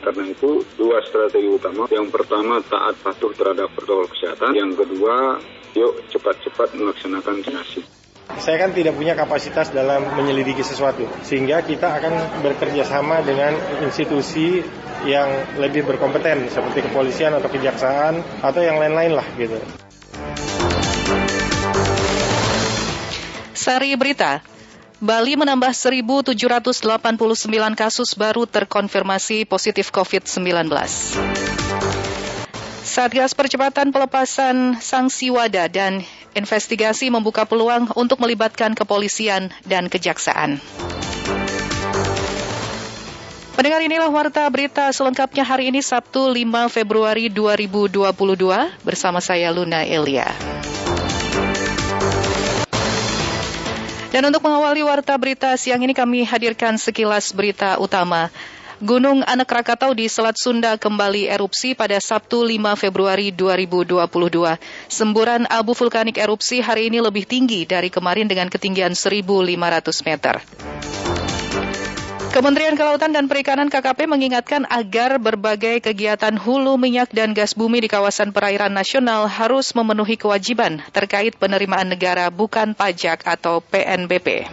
Karena itu dua strategi utama. Yang pertama taat patuh terhadap protokol kesehatan. Yang kedua, yuk cepat-cepat melaksanakan vaksinasi. Saya kan tidak punya kapasitas dalam menyelidiki sesuatu, sehingga kita akan bekerja sama dengan institusi yang lebih berkompeten seperti kepolisian atau kejaksaan atau yang lain-lain lah gitu. Sari Berita, Bali menambah 1.789 kasus baru terkonfirmasi positif COVID-19. Satgas Percepatan Pelepasan Sanksi Wada dan Investigasi membuka peluang untuk melibatkan kepolisian dan kejaksaan. Pendengar inilah warta berita selengkapnya hari ini Sabtu 5 Februari 2022 bersama saya Luna Elia. Dan untuk mengawali warta berita siang ini kami hadirkan sekilas berita utama. Gunung Anak Rakatau di Selat Sunda kembali erupsi pada Sabtu 5 Februari 2022. Semburan abu vulkanik erupsi hari ini lebih tinggi dari kemarin dengan ketinggian 1.500 meter. Kementerian Kelautan dan Perikanan KKP mengingatkan agar berbagai kegiatan hulu minyak dan gas bumi di kawasan perairan nasional harus memenuhi kewajiban terkait penerimaan negara bukan pajak atau PNBP.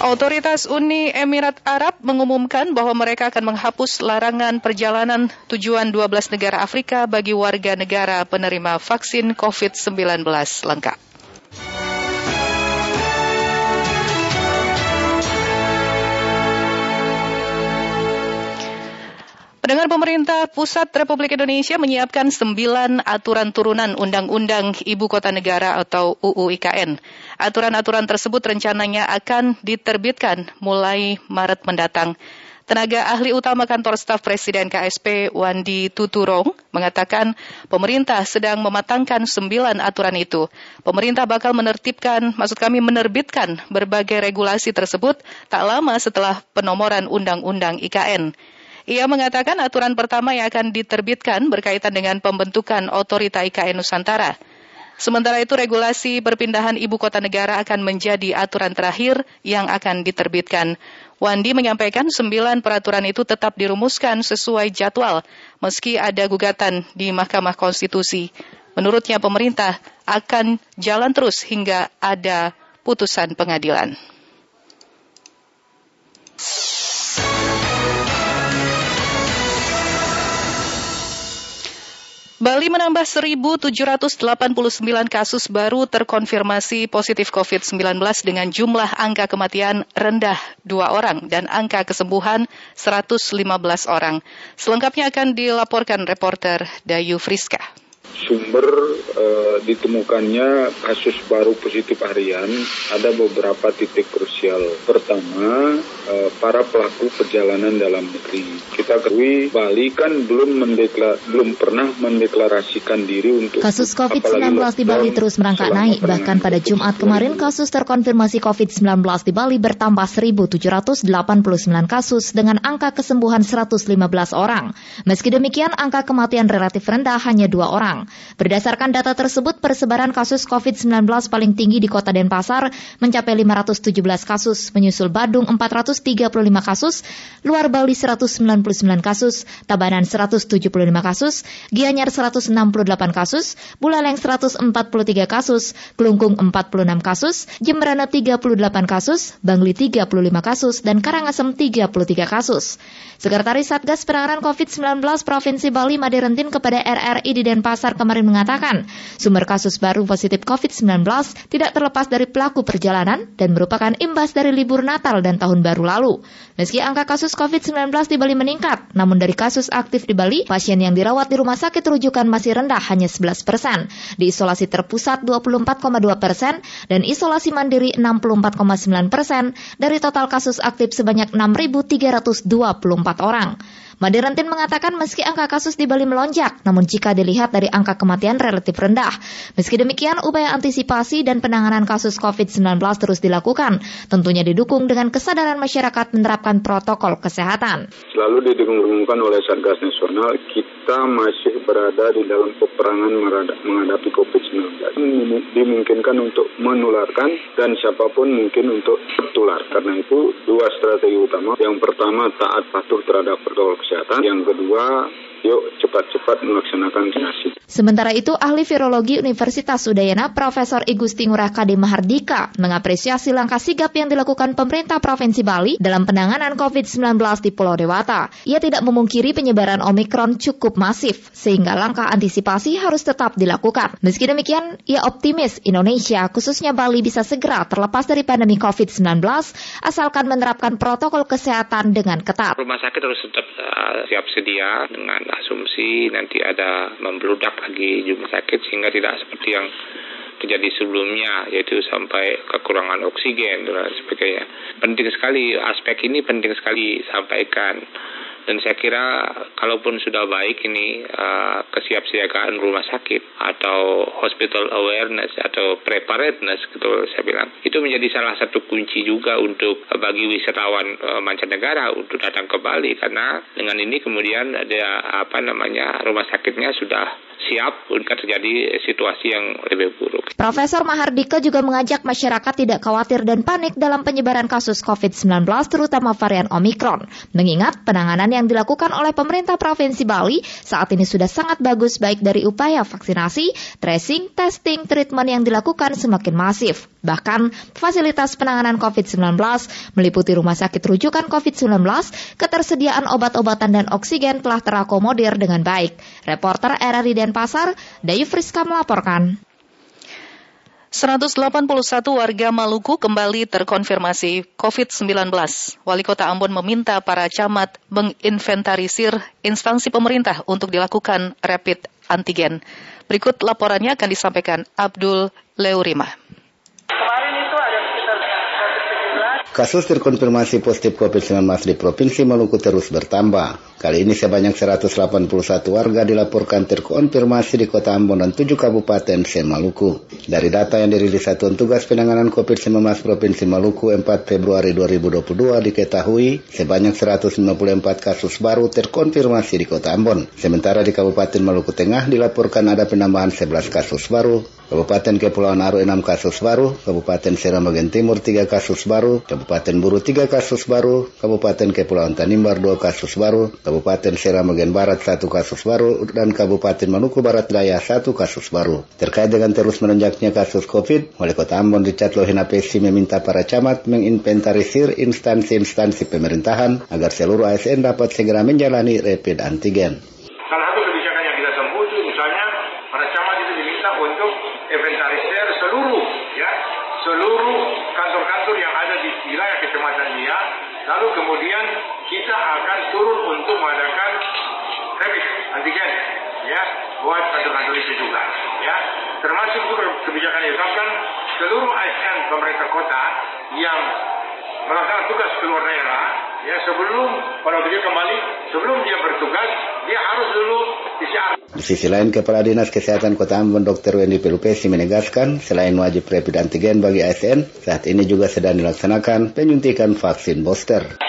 Otoritas Uni Emirat Arab mengumumkan bahwa mereka akan menghapus larangan perjalanan tujuan 12 negara Afrika bagi warga negara penerima vaksin COVID-19 lengkap. Pendengar pemerintah pusat Republik Indonesia menyiapkan sembilan aturan turunan Undang-Undang Ibu Kota Negara atau UU IKN. Aturan-aturan tersebut rencananya akan diterbitkan mulai Maret mendatang. Tenaga ahli utama kantor staf Presiden KSP Wandi Tuturong mengatakan pemerintah sedang mematangkan sembilan aturan itu. Pemerintah bakal menertibkan, maksud kami menerbitkan berbagai regulasi tersebut tak lama setelah penomoran Undang-Undang IKN. Ia mengatakan aturan pertama yang akan diterbitkan berkaitan dengan pembentukan otorita IKN Nusantara. Sementara itu regulasi perpindahan ibu kota negara akan menjadi aturan terakhir yang akan diterbitkan. Wandi menyampaikan sembilan peraturan itu tetap dirumuskan sesuai jadwal meski ada gugatan di Mahkamah Konstitusi. Menurutnya pemerintah akan jalan terus hingga ada putusan pengadilan. Bali menambah 1.789 kasus baru terkonfirmasi positif COVID-19 dengan jumlah angka kematian rendah dua orang dan angka kesembuhan 115 orang. Selengkapnya akan dilaporkan reporter Dayu Friska sumber e, ditemukannya kasus baru positif harian ada beberapa titik krusial. Pertama, e, para pelaku perjalanan dalam negeri. Kita ketahui Bali kan belum mendeklar, belum pernah mendeklarasikan diri untuk kasus COVID-19 di Bali terus merangkak naik. Bahkan pada Jumat kemarin kasus terkonfirmasi COVID-19 di Bali bertambah 1.789 kasus dengan angka kesembuhan 115 orang. Meski demikian, angka kematian relatif rendah hanya dua orang. Berdasarkan data tersebut, persebaran kasus COVID-19 paling tinggi di kota Denpasar mencapai 517 kasus, menyusul Badung 435 kasus, luar Bali 199 kasus, Tabanan 175 kasus, Gianyar 168 kasus, Buleleng 143 kasus, Kelungkung 46 kasus, Jemberana 38 kasus, Bangli 35 kasus, dan Karangasem 33 kasus. Sekretaris Satgas Penanganan COVID-19 Provinsi Bali Maderentin kepada RRI di Denpasar kemarin mengatakan, sumber kasus baru positif COVID-19 tidak terlepas dari pelaku perjalanan dan merupakan imbas dari libur Natal dan Tahun Baru lalu. Meski angka kasus COVID-19 di Bali meningkat, namun dari kasus aktif di Bali, pasien yang dirawat di rumah sakit rujukan masih rendah hanya 11 persen, di isolasi terpusat 24,2 persen, dan isolasi mandiri 64,9 persen dari total kasus aktif sebanyak 6.324 orang. Madirantin mengatakan meski angka kasus di Bali melonjak, namun jika dilihat dari angka kematian relatif rendah. Meski demikian, upaya antisipasi dan penanganan kasus COVID-19 terus dilakukan, tentunya didukung dengan kesadaran masyarakat menerapkan protokol kesehatan. Selalu didengungkan oleh Satgas Nasional, kita masih berada di dalam peperangan menghadapi COVID-19. Dimungkinkan untuk menularkan dan siapa pun mungkin untuk tertular. Karena itu, dua strategi utama. Yang pertama, taat patuh terhadap protokol kesehatan. Yang kedua, yuk cepat-cepat melaksanakan vaksinasi. Sementara itu, ahli virologi Universitas Udayana Profesor Igusti Ngurah Kade Mahardika mengapresiasi langkah sigap yang dilakukan pemerintah Provinsi Bali dalam penanganan COVID-19 di Pulau Dewata. Ia tidak memungkiri penyebaran Omikron cukup masif, sehingga langkah antisipasi harus tetap dilakukan. Meski demikian, ia optimis Indonesia, khususnya Bali, bisa segera terlepas dari pandemi COVID-19 asalkan menerapkan protokol kesehatan dengan ketat. Rumah sakit harus tetap uh, siap sedia dengan asumsi nanti ada membludak lagi jumlah sakit sehingga tidak seperti yang terjadi sebelumnya yaitu sampai kekurangan oksigen dan sebagainya. Penting sekali aspek ini penting sekali sampaikan dan saya kira kalaupun sudah baik ini uh, kesiapsiagaan rumah sakit atau hospital awareness atau preparedness gitu saya bilang itu menjadi salah satu kunci juga untuk bagi wisatawan uh, mancanegara untuk datang ke Bali karena dengan ini kemudian ada apa namanya rumah sakitnya sudah siap jika terjadi situasi yang lebih buruk. Profesor Mahardika juga mengajak masyarakat tidak khawatir dan panik dalam penyebaran kasus COVID-19 terutama varian Omikron. Mengingat penanganan yang dilakukan oleh pemerintah Provinsi Bali saat ini sudah sangat bagus baik dari upaya vaksinasi, tracing, testing, treatment yang dilakukan semakin masif. Bahkan fasilitas penanganan COVID-19 meliputi rumah sakit rujukan COVID-19, ketersediaan obat-obatan dan oksigen telah terakomodir dengan baik. Reporter RRI Denpasar, Dayu Friska melaporkan. 181 warga Maluku kembali terkonfirmasi COVID-19. Wali Kota Ambon meminta para camat menginventarisir instansi pemerintah untuk dilakukan rapid antigen. Berikut laporannya akan disampaikan Abdul Leurima. Kasus terkonfirmasi positif COVID-19 di Provinsi Maluku terus bertambah. Kali ini sebanyak 181 warga dilaporkan terkonfirmasi di Kota Ambon dan 7 kabupaten se-Maluku. Dari data yang dirilis Satuan Tugas Penanganan COVID-19 Provinsi Maluku 4 Februari 2022 diketahui sebanyak 194 kasus baru terkonfirmasi di Kota Ambon. Sementara di Kabupaten Maluku Tengah dilaporkan ada penambahan 11 kasus baru, Kabupaten Kepulauan Aru 6 kasus baru, Kabupaten Seramagen Timur 3 kasus baru, Kabupaten Buru 3 kasus baru, Kabupaten Kepulauan Tanimbar 2 kasus baru, Kabupaten Seramagen Barat 1 kasus baru, dan Kabupaten Maluku Barat Daya 1 kasus baru. Terkait dengan terus menanjaknya kasus COVID, Wali Kota Ambon Richard Lohina Pesi meminta para camat menginventarisir instansi-instansi pemerintahan agar seluruh ASN dapat segera menjalani rapid antigen. Salah satu termasuk juga kebijakan ditetapkan seluruh ASN pemerintah kota yang melaksanakan tugas keluar daerah ya sebelum kalau dia kembali sebelum dia bertugas dia harus dulu PCR. Di sisi lain, Kepala Dinas Kesehatan Kota Ambon Dr. Wendy Pelupesi menegaskan selain wajib rapid antigen bagi ASN, saat ini juga sedang dilaksanakan penyuntikan vaksin booster.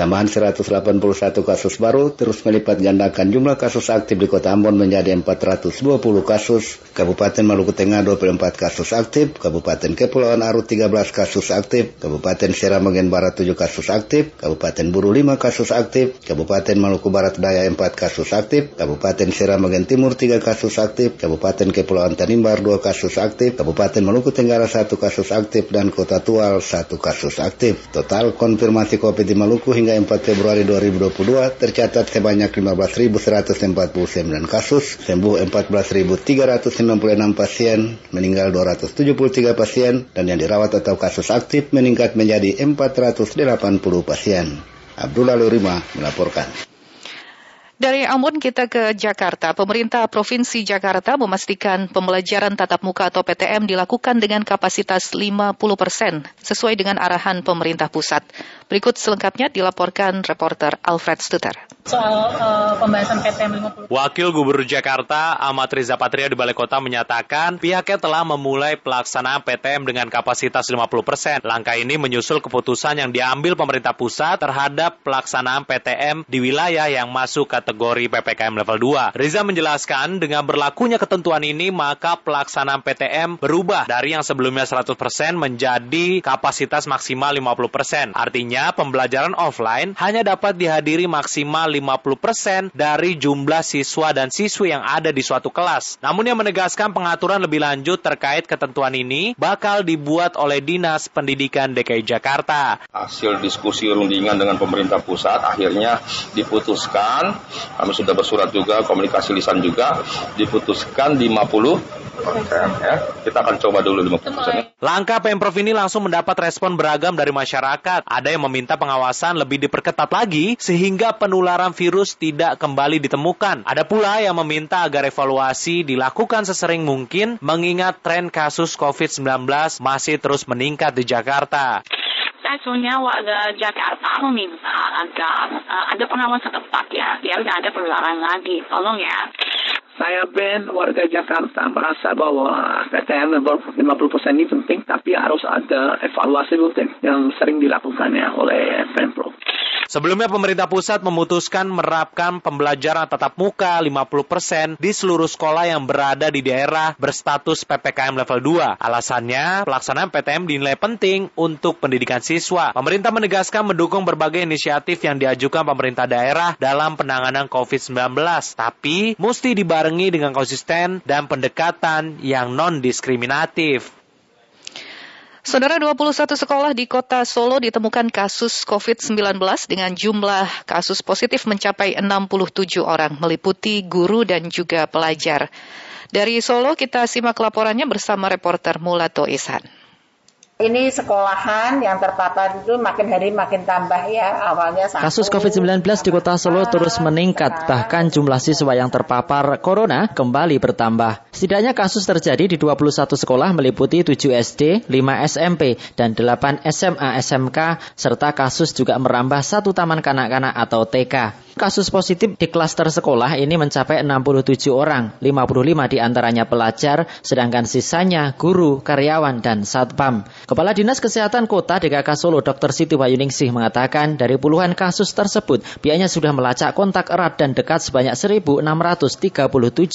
Tambahan 181 kasus baru terus melipat gandakan jumlah kasus aktif di Kota Ambon menjadi 420 kasus, Kabupaten Maluku Tengah 24 kasus aktif, Kabupaten Kepulauan Aru 13 kasus aktif, Kabupaten Seramagen Barat 7 kasus aktif, Kabupaten Buru 5 kasus aktif, Kabupaten Maluku Barat Daya 4 kasus aktif, Kabupaten Seramagen Timur 3 kasus aktif, Kabupaten Kepulauan Tanimbar 2 kasus aktif, Kabupaten Maluku Tenggara 1 kasus aktif, dan Kota Tual 1 kasus aktif. Total konfirmasi COVID di Maluku hingga 4 Februari 2022 tercatat sebanyak 15.149 kasus, sembuh 14.396 pasien, meninggal 273 pasien, dan yang dirawat atau kasus aktif meningkat menjadi 480 pasien. Abdullah Lurima melaporkan. Dari Ambon kita ke Jakarta. Pemerintah Provinsi Jakarta memastikan pembelajaran tatap muka atau PTM dilakukan dengan kapasitas 50 persen, sesuai dengan arahan pemerintah pusat. Berikut selengkapnya dilaporkan reporter Alfred Stuter soal uh, pembahasan PTM 50. Wakil Gubernur Jakarta Ahmad Riza Patria di Balai Kota menyatakan pihaknya telah memulai pelaksanaan PTM dengan kapasitas 50 persen. Langkah ini menyusul keputusan yang diambil pemerintah pusat terhadap pelaksanaan PTM di wilayah yang masuk kategori PPKM level 2. Riza menjelaskan dengan berlakunya ketentuan ini maka pelaksanaan PTM berubah dari yang sebelumnya 100 persen menjadi kapasitas maksimal 50 persen. Artinya pembelajaran offline hanya dapat dihadiri maksimal 50% dari jumlah siswa dan siswi yang ada di suatu kelas. Namun yang menegaskan pengaturan lebih lanjut terkait ketentuan ini bakal dibuat oleh Dinas Pendidikan DKI Jakarta. Hasil diskusi rundingan dengan pemerintah pusat akhirnya diputuskan, kami sudah bersurat juga, komunikasi lisan juga, diputuskan 50 ya. Kita akan coba dulu 50% ya. Langkah Pemprov ini langsung mendapat respon beragam dari masyarakat. Ada yang meminta pengawasan lebih diperketat lagi sehingga penularan virus tidak kembali ditemukan. Ada pula yang meminta agar evaluasi dilakukan sesering mungkin mengingat tren kasus COVID-19 masih terus meningkat di Jakarta sebetulnya warga Jakarta meminta agar uh, ada pengawasan tepat ya, biar tidak ada penularan lagi. Tolong ya. Saya Ben, warga Jakarta, merasa bahwa PTM 50% ini penting, tapi harus ada evaluasi rutin yang sering dilakukan ya oleh Pemprov. Sebelumnya pemerintah pusat memutuskan menerapkan pembelajaran tatap muka 50% di seluruh sekolah yang berada di daerah berstatus PPKM level 2. Alasannya, pelaksanaan PTM dinilai penting untuk pendidikan siswa. Pemerintah menegaskan mendukung berbagai inisiatif yang diajukan pemerintah daerah dalam penanganan COVID-19, tapi mesti dibarengi dengan konsisten dan pendekatan yang non-diskriminatif. Saudara 21 sekolah di kota Solo ditemukan kasus COVID-19 dengan jumlah kasus positif mencapai 67 orang, meliputi guru dan juga pelajar. Dari Solo kita simak laporannya bersama reporter Mulato Isan. Ini sekolahan yang terpapar itu makin hari makin tambah ya awalnya. Satu, Kasus COVID-19 di kota Solo terus meningkat, bahkan jumlah siswa yang terpapar corona kembali bertambah. Setidaknya kasus terjadi di 21 sekolah meliputi 7 SD, 5 SMP, dan 8 SMA SMK, serta kasus juga merambah satu taman kanak-kanak atau TK. Kasus positif di klaster sekolah ini mencapai 67 orang, 55 di antaranya pelajar, sedangkan sisanya guru, karyawan, dan satpam. Kepala Dinas Kesehatan Kota DKK Solo Dr. Siti Wayuningsih mengatakan dari puluhan kasus tersebut, pihaknya sudah melacak kontak erat dan dekat sebanyak 1.637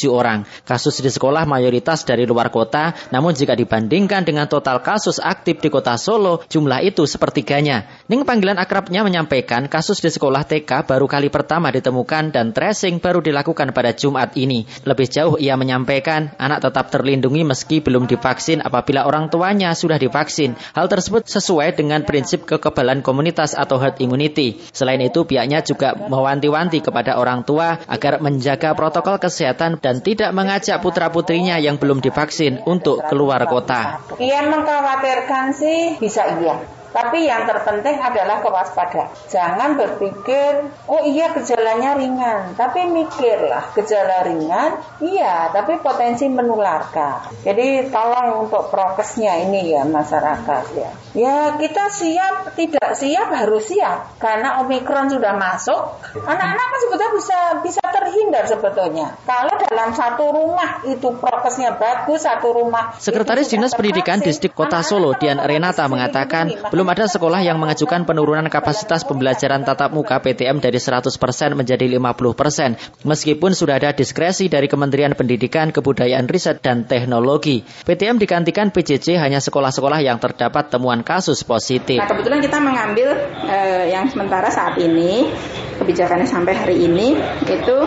orang. Kasus di sekolah mayoritas dari luar kota, namun jika dibandingkan dengan total kasus aktif di kota Solo, jumlah itu sepertiganya. Ning panggilan akrabnya menyampaikan kasus di sekolah TK baru kali pertama pertama ditemukan dan tracing baru dilakukan pada Jumat ini. Lebih jauh ia menyampaikan anak tetap terlindungi meski belum divaksin apabila orang tuanya sudah divaksin. Hal tersebut sesuai dengan prinsip kekebalan komunitas atau herd immunity. Selain itu pihaknya juga mewanti-wanti kepada orang tua agar menjaga protokol kesehatan dan tidak mengajak putra-putrinya yang belum divaksin untuk keluar kota. Ia mengkhawatirkan sih bisa iya. Tapi yang terpenting adalah kewaspadaan. Jangan berpikir, oh iya gejalanya ringan, tapi mikirlah gejala ringan, iya, tapi potensi menularkan. Jadi tolong untuk prokesnya ini ya masyarakat ya. Ya kita siap, tidak siap harus siap karena omikron sudah masuk. Anak-anak kan sebetulnya bisa bisa terhindar sebetulnya. Kalau dalam satu rumah itu prokesnya bagus, satu rumah. Sekretaris Dinas Pendidikan Distrik Kota Solo Dian Renata mengatakan belum belum ada sekolah yang mengajukan penurunan kapasitas pembelajaran tatap muka PTM dari 100% menjadi 50%, meskipun sudah ada diskresi dari Kementerian Pendidikan, Kebudayaan, Riset, dan Teknologi. PTM digantikan PJJ hanya sekolah-sekolah yang terdapat temuan kasus positif. Nah, kebetulan kita mengambil eh, yang sementara saat ini, kebijakannya sampai hari ini, itu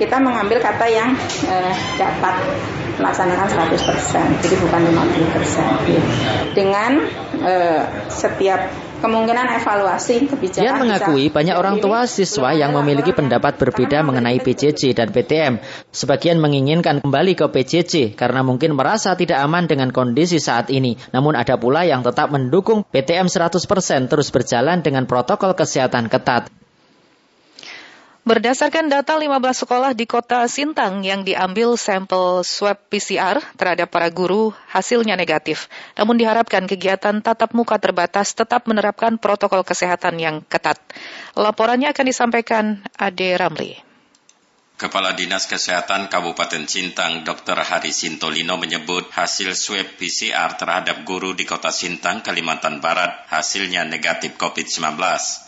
kita mengambil kata yang eh, dapat melaksanakan 100%, jadi bukan 50%. Dengan eh, setiap kemungkinan evaluasi kebijakan. Dia mengakui banyak orang tua siswa yang memiliki pendapat berbeda mengenai PJJ dan PTM. Sebagian menginginkan kembali ke PJJ karena mungkin merasa tidak aman dengan kondisi saat ini. Namun ada pula yang tetap mendukung PTM 100% terus berjalan dengan protokol kesehatan ketat. Berdasarkan data 15 sekolah di kota Sintang yang diambil sampel swab PCR terhadap para guru, hasilnya negatif. Namun diharapkan kegiatan tatap muka terbatas tetap menerapkan protokol kesehatan yang ketat. Laporannya akan disampaikan Ade Ramli. Kepala Dinas Kesehatan Kabupaten Sintang Dr. Hari Sintolino menyebut hasil swab PCR terhadap guru di kota Sintang, Kalimantan Barat hasilnya negatif COVID-19.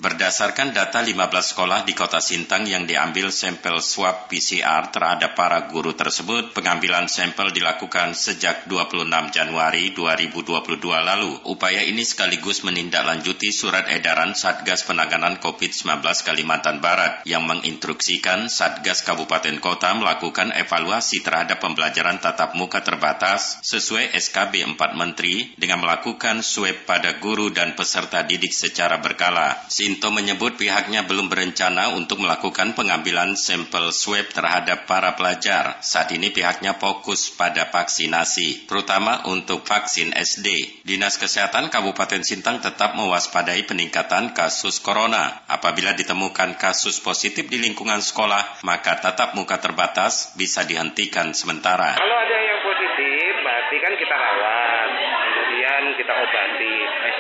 Berdasarkan data 15 sekolah di kota Sintang yang diambil sampel swab PCR terhadap para guru tersebut, pengambilan sampel dilakukan sejak 26 Januari 2022 lalu. Upaya ini sekaligus menindaklanjuti surat edaran Satgas Penanganan COVID-19 Kalimantan Barat yang menginstruksikan Satgas Kabupaten kabupaten kota melakukan evaluasi terhadap pembelajaran tatap muka terbatas sesuai SKB 4 Menteri dengan melakukan swab pada guru dan peserta didik secara berkala. Sinto menyebut pihaknya belum berencana untuk melakukan pengambilan sampel swab terhadap para pelajar. Saat ini pihaknya fokus pada vaksinasi, terutama untuk vaksin SD. Dinas Kesehatan Kabupaten Sintang tetap mewaspadai peningkatan kasus corona. Apabila ditemukan kasus positif di lingkungan sekolah, maka tatap muka terbatas bisa dihentikan sementara. Kalau ada yang positif, berarti kan kita rawat, kemudian kita obati.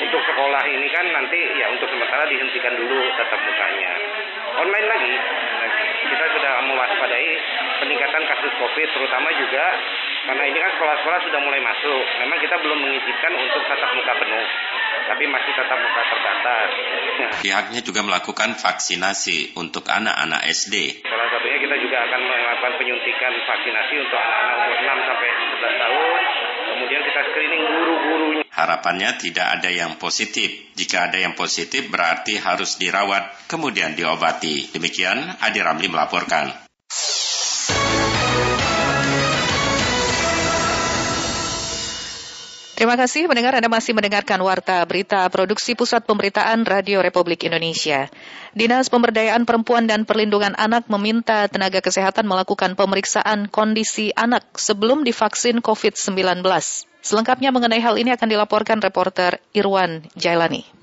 Untuk sekolah ini kan nanti ya untuk sementara dihentikan dulu tatap mukanya. Online lagi, kita sudah mewaspadai peningkatan kasus COVID, terutama juga karena ini kan sekolah-sekolah sudah mulai masuk. Memang kita belum mengizinkan untuk tatap muka penuh tapi masih tetap muka terbatas. Pihaknya juga melakukan vaksinasi untuk anak-anak SD. Salah satunya kita juga akan melakukan penyuntikan vaksinasi untuk anak-anak umur 6 sampai 11 tahun. Kemudian kita screening guru-gurunya. Harapannya tidak ada yang positif. Jika ada yang positif berarti harus dirawat, kemudian diobati. Demikian Adi Ramli melaporkan. Terima kasih mendengar Anda masih mendengarkan Warta Berita Produksi Pusat Pemberitaan Radio Republik Indonesia. Dinas Pemberdayaan Perempuan dan Perlindungan Anak meminta tenaga kesehatan melakukan pemeriksaan kondisi anak sebelum divaksin COVID-19. Selengkapnya mengenai hal ini akan dilaporkan reporter Irwan Jailani.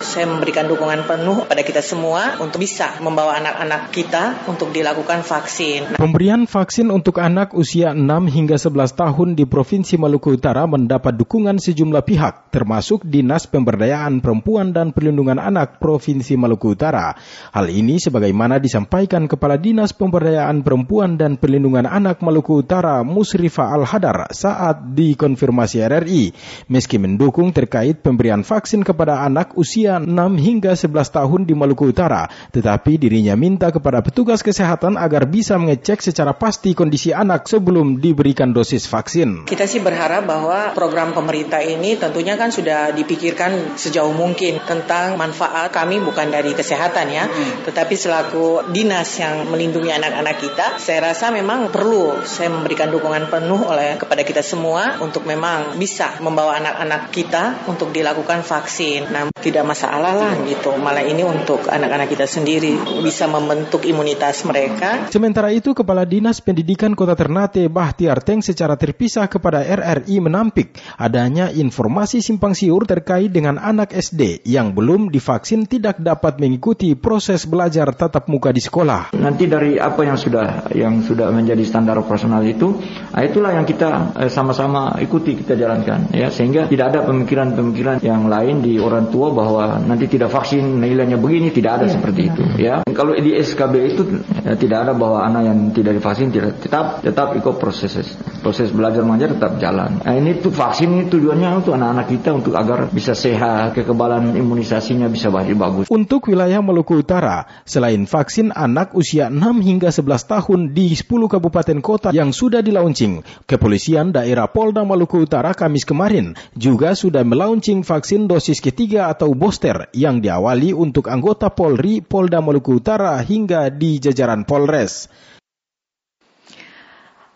Saya memberikan dukungan penuh pada kita semua untuk bisa membawa anak-anak kita untuk dilakukan vaksin. Pemberian vaksin untuk anak usia 6 hingga 11 tahun di Provinsi Maluku Utara mendapat dukungan sejumlah pihak, termasuk Dinas Pemberdayaan Perempuan dan Perlindungan Anak Provinsi Maluku Utara. Hal ini sebagaimana disampaikan Kepala Dinas Pemberdayaan Perempuan dan Perlindungan Anak Maluku Utara Musrifa Al-Hadar saat dikonfirmasi RRI. Meski mendukung terkait pemberian vaksin kepada anak usia usia 6 hingga 11 tahun di Maluku Utara, tetapi dirinya minta kepada petugas kesehatan agar bisa mengecek secara pasti kondisi anak sebelum diberikan dosis vaksin. Kita sih berharap bahwa program pemerintah ini tentunya kan sudah dipikirkan sejauh mungkin tentang manfaat kami bukan dari kesehatan ya, hmm. tetapi selaku dinas yang melindungi anak-anak kita, saya rasa memang perlu saya memberikan dukungan penuh oleh kepada kita semua untuk memang bisa membawa anak-anak kita untuk dilakukan vaksin. Nah, tidak masalah masalah lah gitu. Malah ini untuk anak-anak kita sendiri bisa membentuk imunitas mereka. Sementara itu Kepala Dinas Pendidikan Kota Ternate Bahtiar Teng secara terpisah kepada RRI menampik adanya informasi simpang siur terkait dengan anak SD yang belum divaksin tidak dapat mengikuti proses belajar tatap muka di sekolah. Nanti dari apa yang sudah yang sudah menjadi standar operasional itu, nah itulah yang kita eh, sama-sama ikuti kita jalankan ya sehingga tidak ada pemikiran-pemikiran yang lain di orang tua bahwa nanti tidak vaksin nilainya begini tidak ada ya, seperti ya. itu ya. Kalau di SKB itu ya, tidak ada bahwa anak yang tidak divaksin tidak tetap tetap ikut proses proses belajar mengajar tetap jalan. Nah, ini tuh vaksin ini tujuannya untuk anak-anak kita untuk agar bisa sehat kekebalan imunisasinya bisa bagus. Untuk wilayah Maluku Utara selain vaksin anak usia 6 hingga 11 tahun di 10 kabupaten kota yang sudah dilaunching kepolisian daerah Polda Maluku Utara Kamis kemarin juga sudah melaunching vaksin dosis ketiga atau booster booster yang diawali untuk anggota Polri, Polda Maluku Utara hingga di jajaran Polres.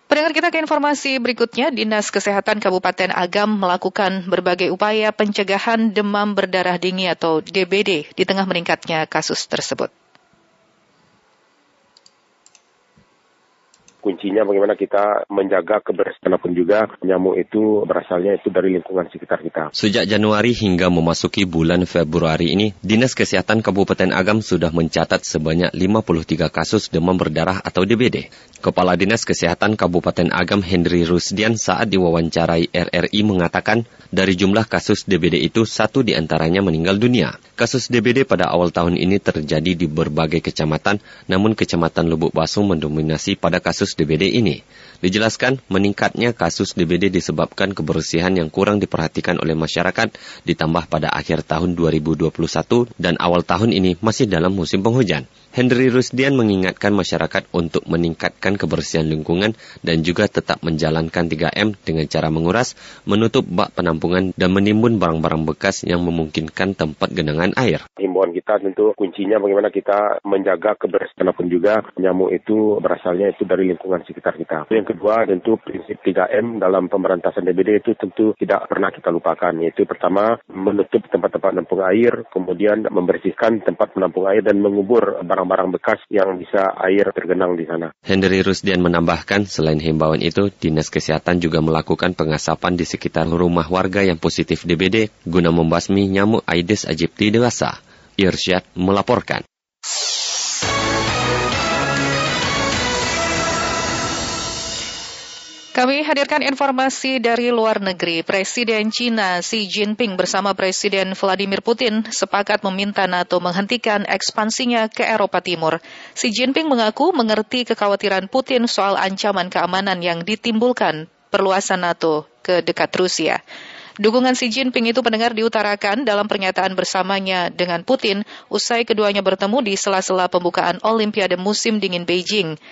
Pendengar kita ke informasi berikutnya, Dinas Kesehatan Kabupaten Agam melakukan berbagai upaya pencegahan demam berdarah dingin atau DBD di tengah meningkatnya kasus tersebut. Kuncinya bagaimana kita menjaga kebersihan pun juga nyamuk itu berasalnya itu dari lingkungan sekitar kita. Sejak Januari hingga memasuki bulan Februari ini, Dinas Kesehatan Kabupaten Agam sudah mencatat sebanyak 53 kasus demam berdarah atau DBD. Kepala Dinas Kesehatan Kabupaten Agam Henry Rusdian saat diwawancarai RRI mengatakan dari jumlah kasus DBD itu satu di antaranya meninggal dunia. Kasus DBD pada awal tahun ini terjadi di berbagai kecamatan, namun kecamatan Lubuk Basung mendominasi pada kasus DBD ini. Dijelaskan, meningkatnya kasus DBD disebabkan kebersihan yang kurang diperhatikan oleh masyarakat, ditambah pada akhir tahun 2021 dan awal tahun ini masih dalam musim penghujan. Henry Rusdian mengingatkan masyarakat untuk meningkatkan kebersihan lingkungan dan juga tetap menjalankan 3M dengan cara menguras, menutup bak penampungan dan menimbun barang-barang bekas yang memungkinkan tempat genangan air. Himbauan kita tentu kuncinya bagaimana kita menjaga kebersihan pun juga nyamuk itu berasalnya itu dari lingkungan sekitar kita. Kedua tentu prinsip 3M dalam pemberantasan DBD itu tentu tidak pernah kita lupakan yaitu pertama menutup tempat-tempat penampung air, kemudian membersihkan tempat penampung air dan mengubur barang barang-barang bekas yang bisa air tergenang di sana. Henry Rusdian menambahkan, selain himbauan itu, Dinas Kesehatan juga melakukan pengasapan di sekitar rumah warga yang positif DBD guna membasmi nyamuk Aedes aegypti dewasa. Irsyad melaporkan. Kami hadirkan informasi dari luar negeri. Presiden China Xi Jinping bersama Presiden Vladimir Putin sepakat meminta NATO menghentikan ekspansinya ke Eropa Timur. Xi Jinping mengaku mengerti kekhawatiran Putin soal ancaman keamanan yang ditimbulkan perluasan NATO ke dekat Rusia. Dukungan Xi Jinping itu pendengar diutarakan dalam pernyataan bersamanya dengan Putin usai keduanya bertemu di sela-sela pembukaan Olimpiade musim dingin Beijing.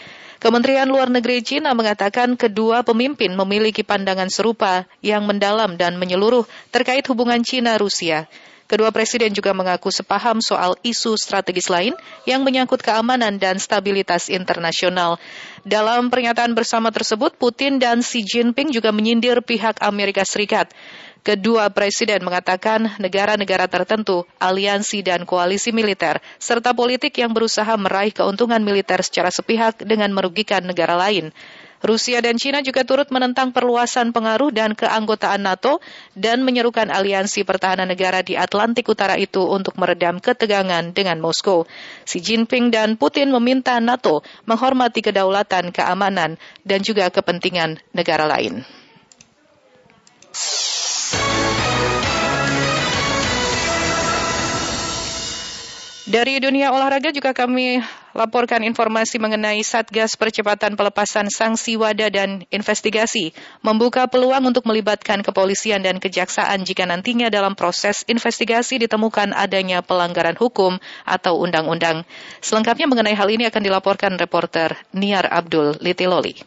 Kementerian Luar Negeri Cina mengatakan kedua pemimpin memiliki pandangan serupa yang mendalam dan menyeluruh terkait hubungan Cina-Rusia. Kedua presiden juga mengaku sepaham soal isu strategis lain yang menyangkut keamanan dan stabilitas internasional. Dalam pernyataan bersama tersebut, Putin dan Xi Jinping juga menyindir pihak Amerika Serikat. Kedua presiden mengatakan negara-negara tertentu, aliansi dan koalisi militer, serta politik yang berusaha meraih keuntungan militer secara sepihak dengan merugikan negara lain. Rusia dan China juga turut menentang perluasan pengaruh dan keanggotaan NATO dan menyerukan aliansi pertahanan negara di Atlantik Utara itu untuk meredam ketegangan dengan Moskow. Xi Jinping dan Putin meminta NATO menghormati kedaulatan, keamanan, dan juga kepentingan negara lain. Dari dunia olahraga juga kami laporkan informasi mengenai Satgas Percepatan Pelepasan Sanksi Wadah dan Investigasi membuka peluang untuk melibatkan kepolisian dan kejaksaan jika nantinya dalam proses investigasi ditemukan adanya pelanggaran hukum atau undang-undang. Selengkapnya mengenai hal ini akan dilaporkan reporter Niar Abdul Litiloli.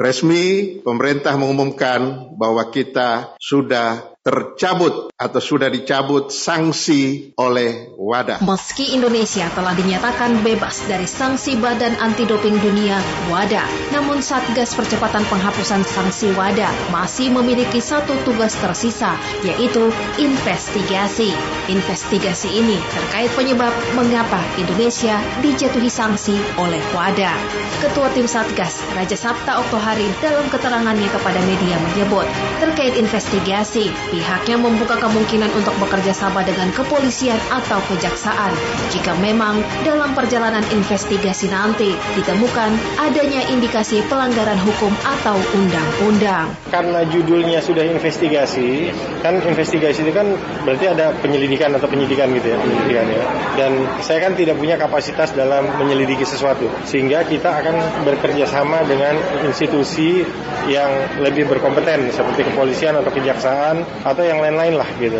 Resmi pemerintah mengumumkan bahwa kita sudah tercabut atau sudah dicabut sanksi oleh WADA. Meski Indonesia telah dinyatakan bebas dari sanksi Badan Anti Doping Dunia WADA, namun Satgas Percepatan Penghapusan Sanksi WADA masih memiliki satu tugas tersisa, yaitu investigasi. Investigasi ini terkait penyebab mengapa Indonesia dijatuhi sanksi oleh WADA. Ketua Tim Satgas, Raja Sabta Oktohari dalam keterangannya kepada media menyebut, terkait investigasi, pihaknya membuka kemungkinan untuk bekerja sama dengan kepolisian atau kejaksaan jika memang dalam perjalanan investigasi nanti ditemukan adanya indikasi pelanggaran hukum atau undang-undang. Karena judulnya sudah investigasi, kan investigasi itu kan berarti ada penyelidikan atau penyidikan gitu ya, penyidikan ya. Dan saya kan tidak punya kapasitas dalam menyelidiki sesuatu, sehingga kita akan bekerja sama dengan institusi yang lebih berkompeten seperti kepolisian atau kejaksaan atau yang lain-lain lah gitu.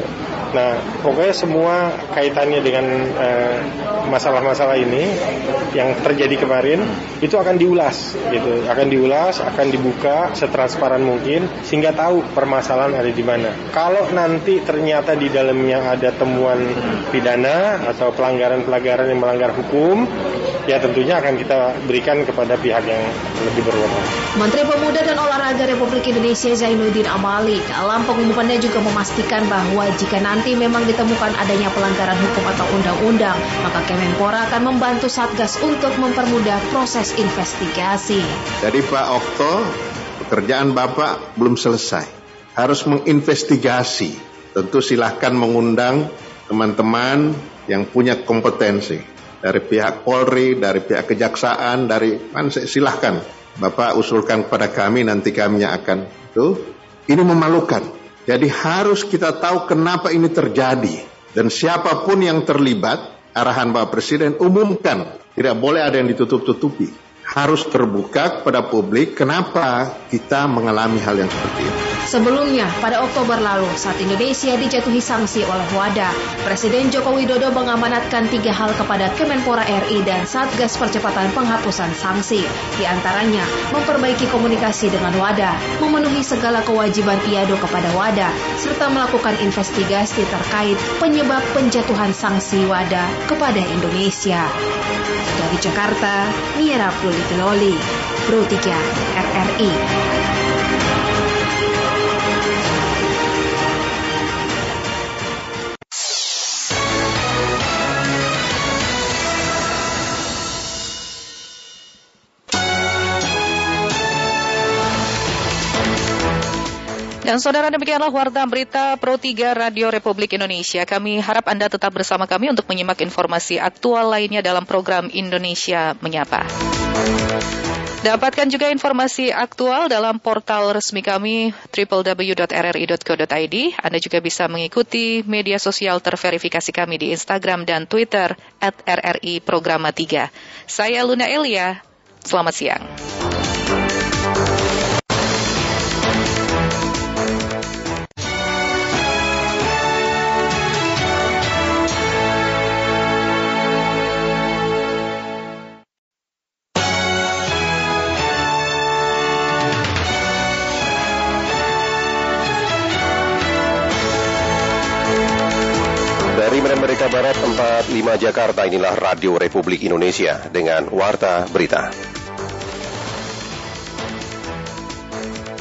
Nah, pokoknya semua kaitannya dengan eh, masalah-masalah uh, ini yang terjadi kemarin itu akan diulas gitu, akan diulas, akan dibuka setransparan mungkin sehingga tahu permasalahan ada di mana. Kalau nanti ternyata di dalamnya ada temuan pidana atau pelanggaran-pelanggaran yang melanggar hukum, ya tentunya akan kita berikan kepada pihak yang lebih berwenang. Menteri Pemuda dan Olahraga Republik Indonesia Zainuddin Amali dalam pengumumannya juga memastikan bahwa jika nanti nanti memang ditemukan adanya pelanggaran hukum atau undang-undang, maka Kemenpora akan membantu Satgas untuk mempermudah proses investigasi. Jadi Pak Okto, pekerjaan Bapak belum selesai. Harus menginvestigasi. Tentu silahkan mengundang teman-teman yang punya kompetensi. Dari pihak Polri, dari pihak Kejaksaan, dari mana silahkan. Bapak usulkan kepada kami, nanti kami akan. Tuh, ini memalukan. Jadi harus kita tahu kenapa ini terjadi. Dan siapa pun yang terlibat, arahan Bapak Presiden umumkan. Tidak boleh ada yang ditutup-tutupi. Harus terbuka kepada publik kenapa kita mengalami hal yang seperti ini. Sebelumnya, pada Oktober lalu, saat Indonesia dijatuhi sanksi oleh WADA, Presiden Joko Widodo mengamanatkan tiga hal kepada Kemenpora RI dan Satgas Percepatan Penghapusan Sanksi. Di antaranya, memperbaiki komunikasi dengan WADA, memenuhi segala kewajiban IADO kepada WADA, serta melakukan investigasi terkait penyebab penjatuhan sanksi WADA kepada Indonesia. Dari Jakarta, Mira Puliteloli, Pro 3 RRI. Dan saudara demikianlah warta berita Pro 3 Radio Republik Indonesia. Kami harap Anda tetap bersama kami untuk menyimak informasi aktual lainnya dalam program Indonesia Menyapa. Dapatkan juga informasi aktual dalam portal resmi kami www.rri.co.id. Anda juga bisa mengikuti media sosial terverifikasi kami di Instagram dan Twitter at RRI Programa 3. Saya Luna Elia, selamat siang. Merdeka Barat, tempat 5 Jakarta, inilah Radio Republik Indonesia dengan Warta Berita.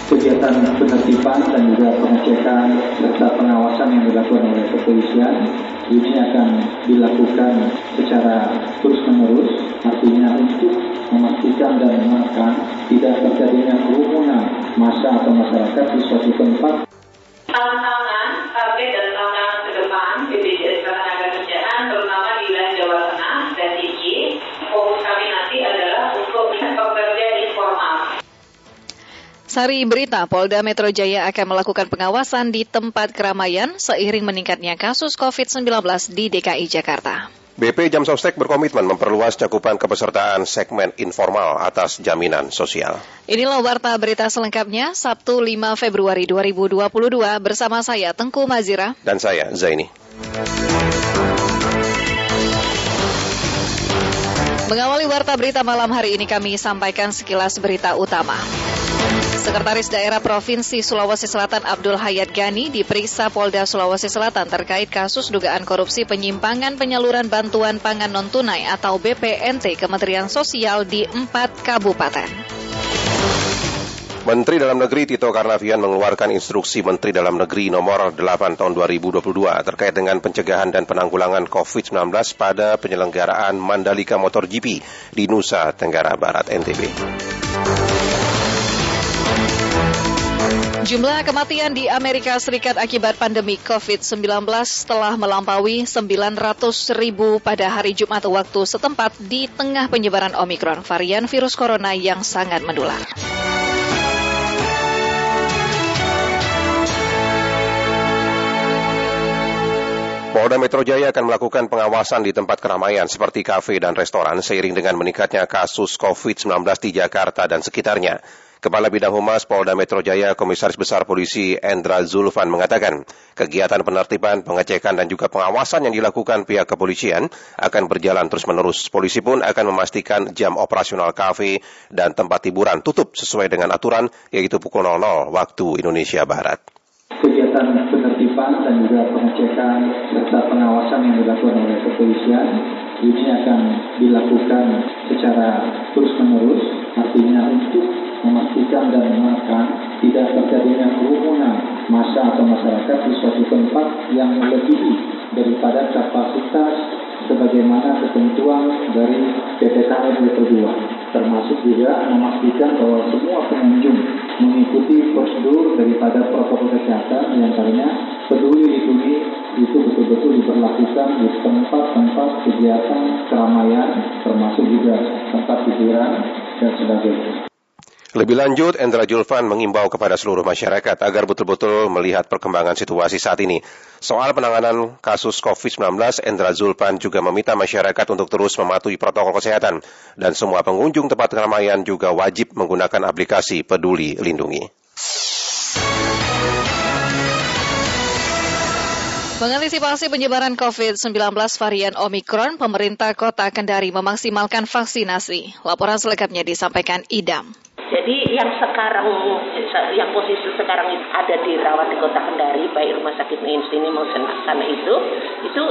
Kegiatan penertiban dan juga pengecekan serta pengawasan yang dilakukan oleh kepolisian ini akan dilakukan secara terus-menerus, artinya untuk memastikan dan menekan tidak terjadinya kerumunan massa atau masyarakat di suatu tempat Tantangan, Sari berita, Polda Metro Jaya akan melakukan pengawasan di tempat keramaian seiring meningkatnya kasus COVID-19 di DKI Jakarta. BP Jam Sostek berkomitmen memperluas cakupan kepesertaan segmen informal atas jaminan sosial. Inilah warta berita selengkapnya Sabtu 5 Februari 2022 bersama saya Tengku Mazira Dan saya Zaini. Mengawali warta berita malam hari ini kami sampaikan sekilas berita utama. Sekretaris Daerah Provinsi Sulawesi Selatan Abdul Hayat Gani diperiksa Polda Sulawesi Selatan terkait kasus dugaan korupsi penyimpangan penyaluran bantuan pangan non-tunai atau BPNT Kementerian Sosial di empat kabupaten. Menteri Dalam Negeri Tito Karnavian mengeluarkan instruksi Menteri Dalam Negeri nomor 8 tahun 2022 terkait dengan pencegahan dan penanggulangan COVID-19 pada penyelenggaraan Mandalika MotoGP di Nusa Tenggara Barat NTB. Jumlah kematian di Amerika Serikat akibat pandemi COVID-19 telah melampaui 900 ribu pada hari Jumat waktu setempat di tengah penyebaran Omikron, varian virus corona yang sangat menular. Polda Metro Jaya akan melakukan pengawasan di tempat keramaian seperti kafe dan restoran seiring dengan meningkatnya kasus COVID-19 di Jakarta dan sekitarnya. Kepala Bidang Humas Polda Metro Jaya Komisaris Besar Polisi Endra Zulfan mengatakan, kegiatan penertiban, pengecekan dan juga pengawasan yang dilakukan pihak kepolisian akan berjalan terus-menerus. Polisi pun akan memastikan jam operasional kafe dan tempat hiburan tutup sesuai dengan aturan yaitu pukul 00 waktu Indonesia Barat. Dan juga pengecekan serta pengawasan yang dilakukan oleh kepolisian. Ini akan dilakukan secara terus-menerus, artinya untuk memastikan dan menekan tidak terjadinya kerumunan masa atau masyarakat di suatu tempat yang melebihi daripada kapasitas sebagaimana ketentuan dari PPKM level 2 termasuk juga memastikan bahwa semua pengunjung mengikuti prosedur daripada protokol kesehatan yang antaranya peduli lindungi itu betul-betul diberlakukan di tempat-tempat kegiatan keramaian termasuk juga tempat hiburan dan sebagainya. Lebih lanjut, Endra Julvan mengimbau kepada seluruh masyarakat agar betul-betul melihat perkembangan situasi saat ini. Soal penanganan kasus COVID-19, Endra Zulpan juga meminta masyarakat untuk terus mematuhi protokol kesehatan dan semua pengunjung tempat keramaian juga wajib menggunakan aplikasi Peduli Lindungi. Mengantisipasi penyebaran COVID-19 varian Omikron, pemerintah kota Kendari memaksimalkan vaksinasi. Laporan selengkapnya disampaikan Idam. Jadi yang sekarang, yang posisi sekarang ada di rawat di kota Kendari, baik rumah sakit ini maupun sana itu, itu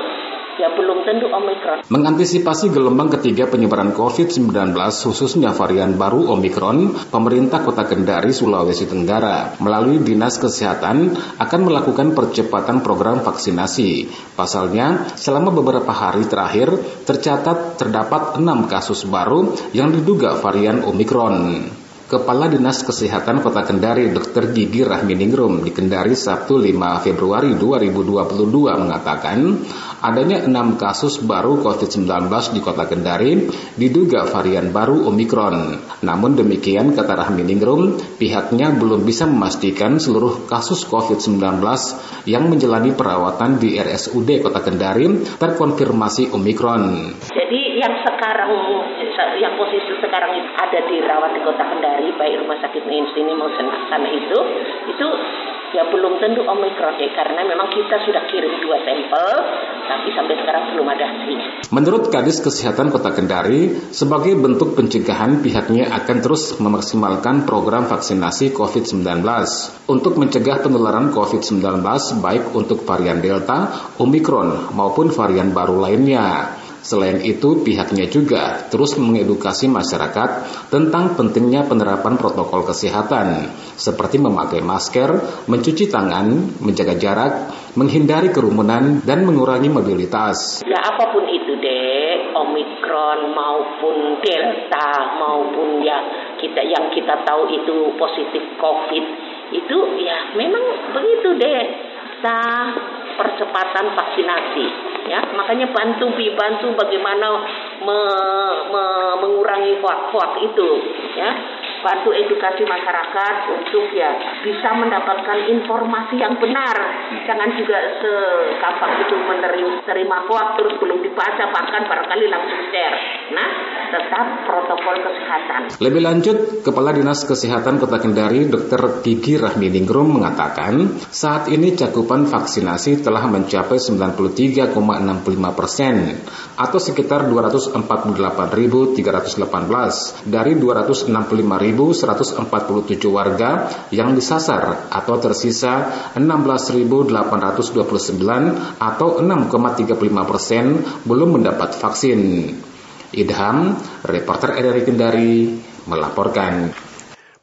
ya belum tentu Omikron. Mengantisipasi gelombang ketiga penyebaran COVID-19 khususnya varian baru Omikron, pemerintah kota Kendari, Sulawesi Tenggara melalui Dinas Kesehatan akan melakukan percepatan program vaksinasi. Pasalnya, selama beberapa hari terakhir tercatat terdapat enam kasus baru yang diduga varian Omikron. Kepala Dinas Kesehatan Kota Kendari Dr. Gigi Rahminingrum di Kendari Sabtu 5 Februari 2022 mengatakan adanya enam kasus baru COVID-19 di Kota Kendari diduga varian baru Omikron. Namun demikian kata Rahminingrum, pihaknya belum bisa memastikan seluruh kasus COVID-19 yang menjalani perawatan di RSUD Kota Kendari terkonfirmasi Omikron. Jadi yang sekarang yang posisi sekarang ada di rawat di Kota Kendari baik rumah sakit ini maupun sana itu itu ya belum tentu Omikron ya karena memang kita sudah kirim dua sampel tapi sampai sekarang belum ada hasilnya. Menurut Kadis Kesehatan Kota Kendari, sebagai bentuk pencegahan pihaknya akan terus memaksimalkan program vaksinasi COVID-19 untuk mencegah penularan COVID-19 baik untuk varian Delta, Omikron maupun varian baru lainnya. Selain itu, pihaknya juga terus mengedukasi masyarakat tentang pentingnya penerapan protokol kesehatan, seperti memakai masker, mencuci tangan, menjaga jarak, menghindari kerumunan, dan mengurangi mobilitas. Ya apa pun itu deh, Omikron maupun Delta maupun ya kita yang kita tahu itu positif COVID, itu ya memang begitu deh. Kita percepatan vaksinasi ya. Makanya bantu bantu bagaimana me, me, mengurangi hoak-hoak itu ya bantu edukasi masyarakat untuk ya bisa mendapatkan informasi yang benar jangan juga segampang itu menerima terima hoak terus belum dibaca bahkan barangkali langsung share nah tetap protokol kesehatan lebih lanjut Kepala Dinas Kesehatan Kota Kendari Dr. Gigi Rahminingrum mengatakan saat ini cakupan vaksinasi telah mencapai 93,65 persen atau sekitar 248.318 dari 265.147 warga yang disasar atau tersisa 16.829 atau 6,35 persen belum mendapat vaksin. Idham, reporter RRI Kendari, melaporkan.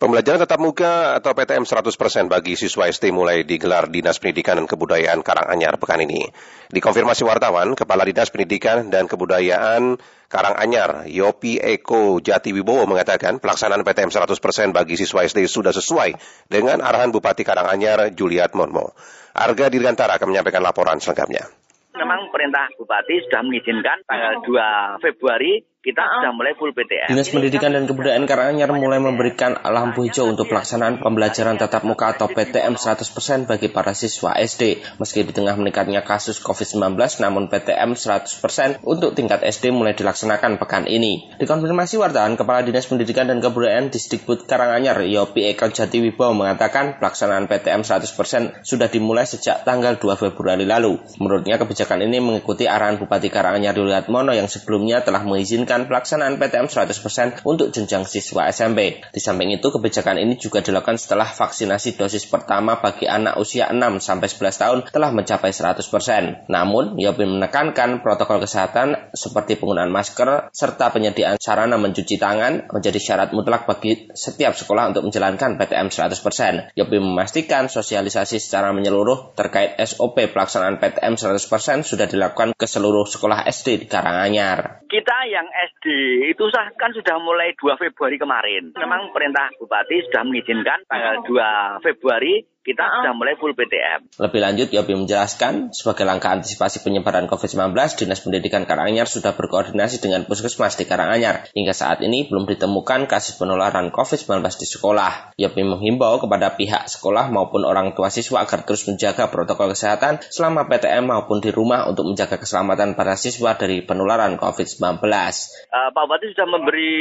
Pembelajaran tatap muka atau PTM 100% bagi siswa SD mulai digelar Dinas Pendidikan dan Kebudayaan Karanganyar pekan ini. Dikonfirmasi wartawan, Kepala Dinas Pendidikan dan Kebudayaan Karanganyar, Yopi Eko Jati Wibowo mengatakan pelaksanaan PTM 100% bagi siswa SD sudah sesuai dengan arahan Bupati Karanganyar Juliat Monmo. Arga Dirgantara akan menyampaikan laporan selengkapnya. Memang perintah Bupati sudah mengizinkan tanggal 2 Februari kita sudah mulai full PTM. Dinas Pendidikan dan Kebudayaan Karanganyar mulai memberikan lampu hijau untuk pelaksanaan pembelajaran tatap muka atau PTM 100% bagi para siswa SD. Meski di tengah meningkatnya kasus COVID-19, namun PTM 100% untuk tingkat SD mulai dilaksanakan pekan ini. Dikonfirmasi wartawan, Kepala Dinas Pendidikan dan Kebudayaan Disdikbud Karanganyar, Yopi Eka Jatiwibowo mengatakan pelaksanaan PTM 100% sudah dimulai sejak tanggal 2 Februari lalu. Menurutnya kebijakan ini mengikuti arahan Bupati Karanganyar Mono yang sebelumnya telah mengizinkan menghentikan pelaksanaan PTM 100% untuk jenjang siswa SMP. Di samping itu, kebijakan ini juga dilakukan setelah vaksinasi dosis pertama bagi anak usia 6 sampai 11 tahun telah mencapai 100%. Namun, Yopi menekankan protokol kesehatan seperti penggunaan masker serta penyediaan sarana mencuci tangan menjadi syarat mutlak bagi setiap sekolah untuk menjalankan PTM 100%. Yopi memastikan sosialisasi secara menyeluruh terkait SOP pelaksanaan PTM 100% sudah dilakukan ke seluruh sekolah SD di Karanganyar. Kita yang SD itu kan sudah mulai 2 Februari kemarin. Memang perintah Bupati sudah mengizinkan tanggal 2 Februari kita uh-uh. sudah mulai full PTM. Lebih lanjut, Yobi menjelaskan, sebagai langkah antisipasi penyebaran COVID-19, Dinas Pendidikan Karanganyar sudah berkoordinasi dengan puskesmas di Karanganyar. Hingga saat ini belum ditemukan kasus penularan COVID-19 di sekolah. Yobi menghimbau kepada pihak sekolah maupun orang tua siswa agar terus menjaga protokol kesehatan selama PTM maupun di rumah untuk menjaga keselamatan para siswa dari penularan COVID-19. Uh, Pak Bupati sudah memberi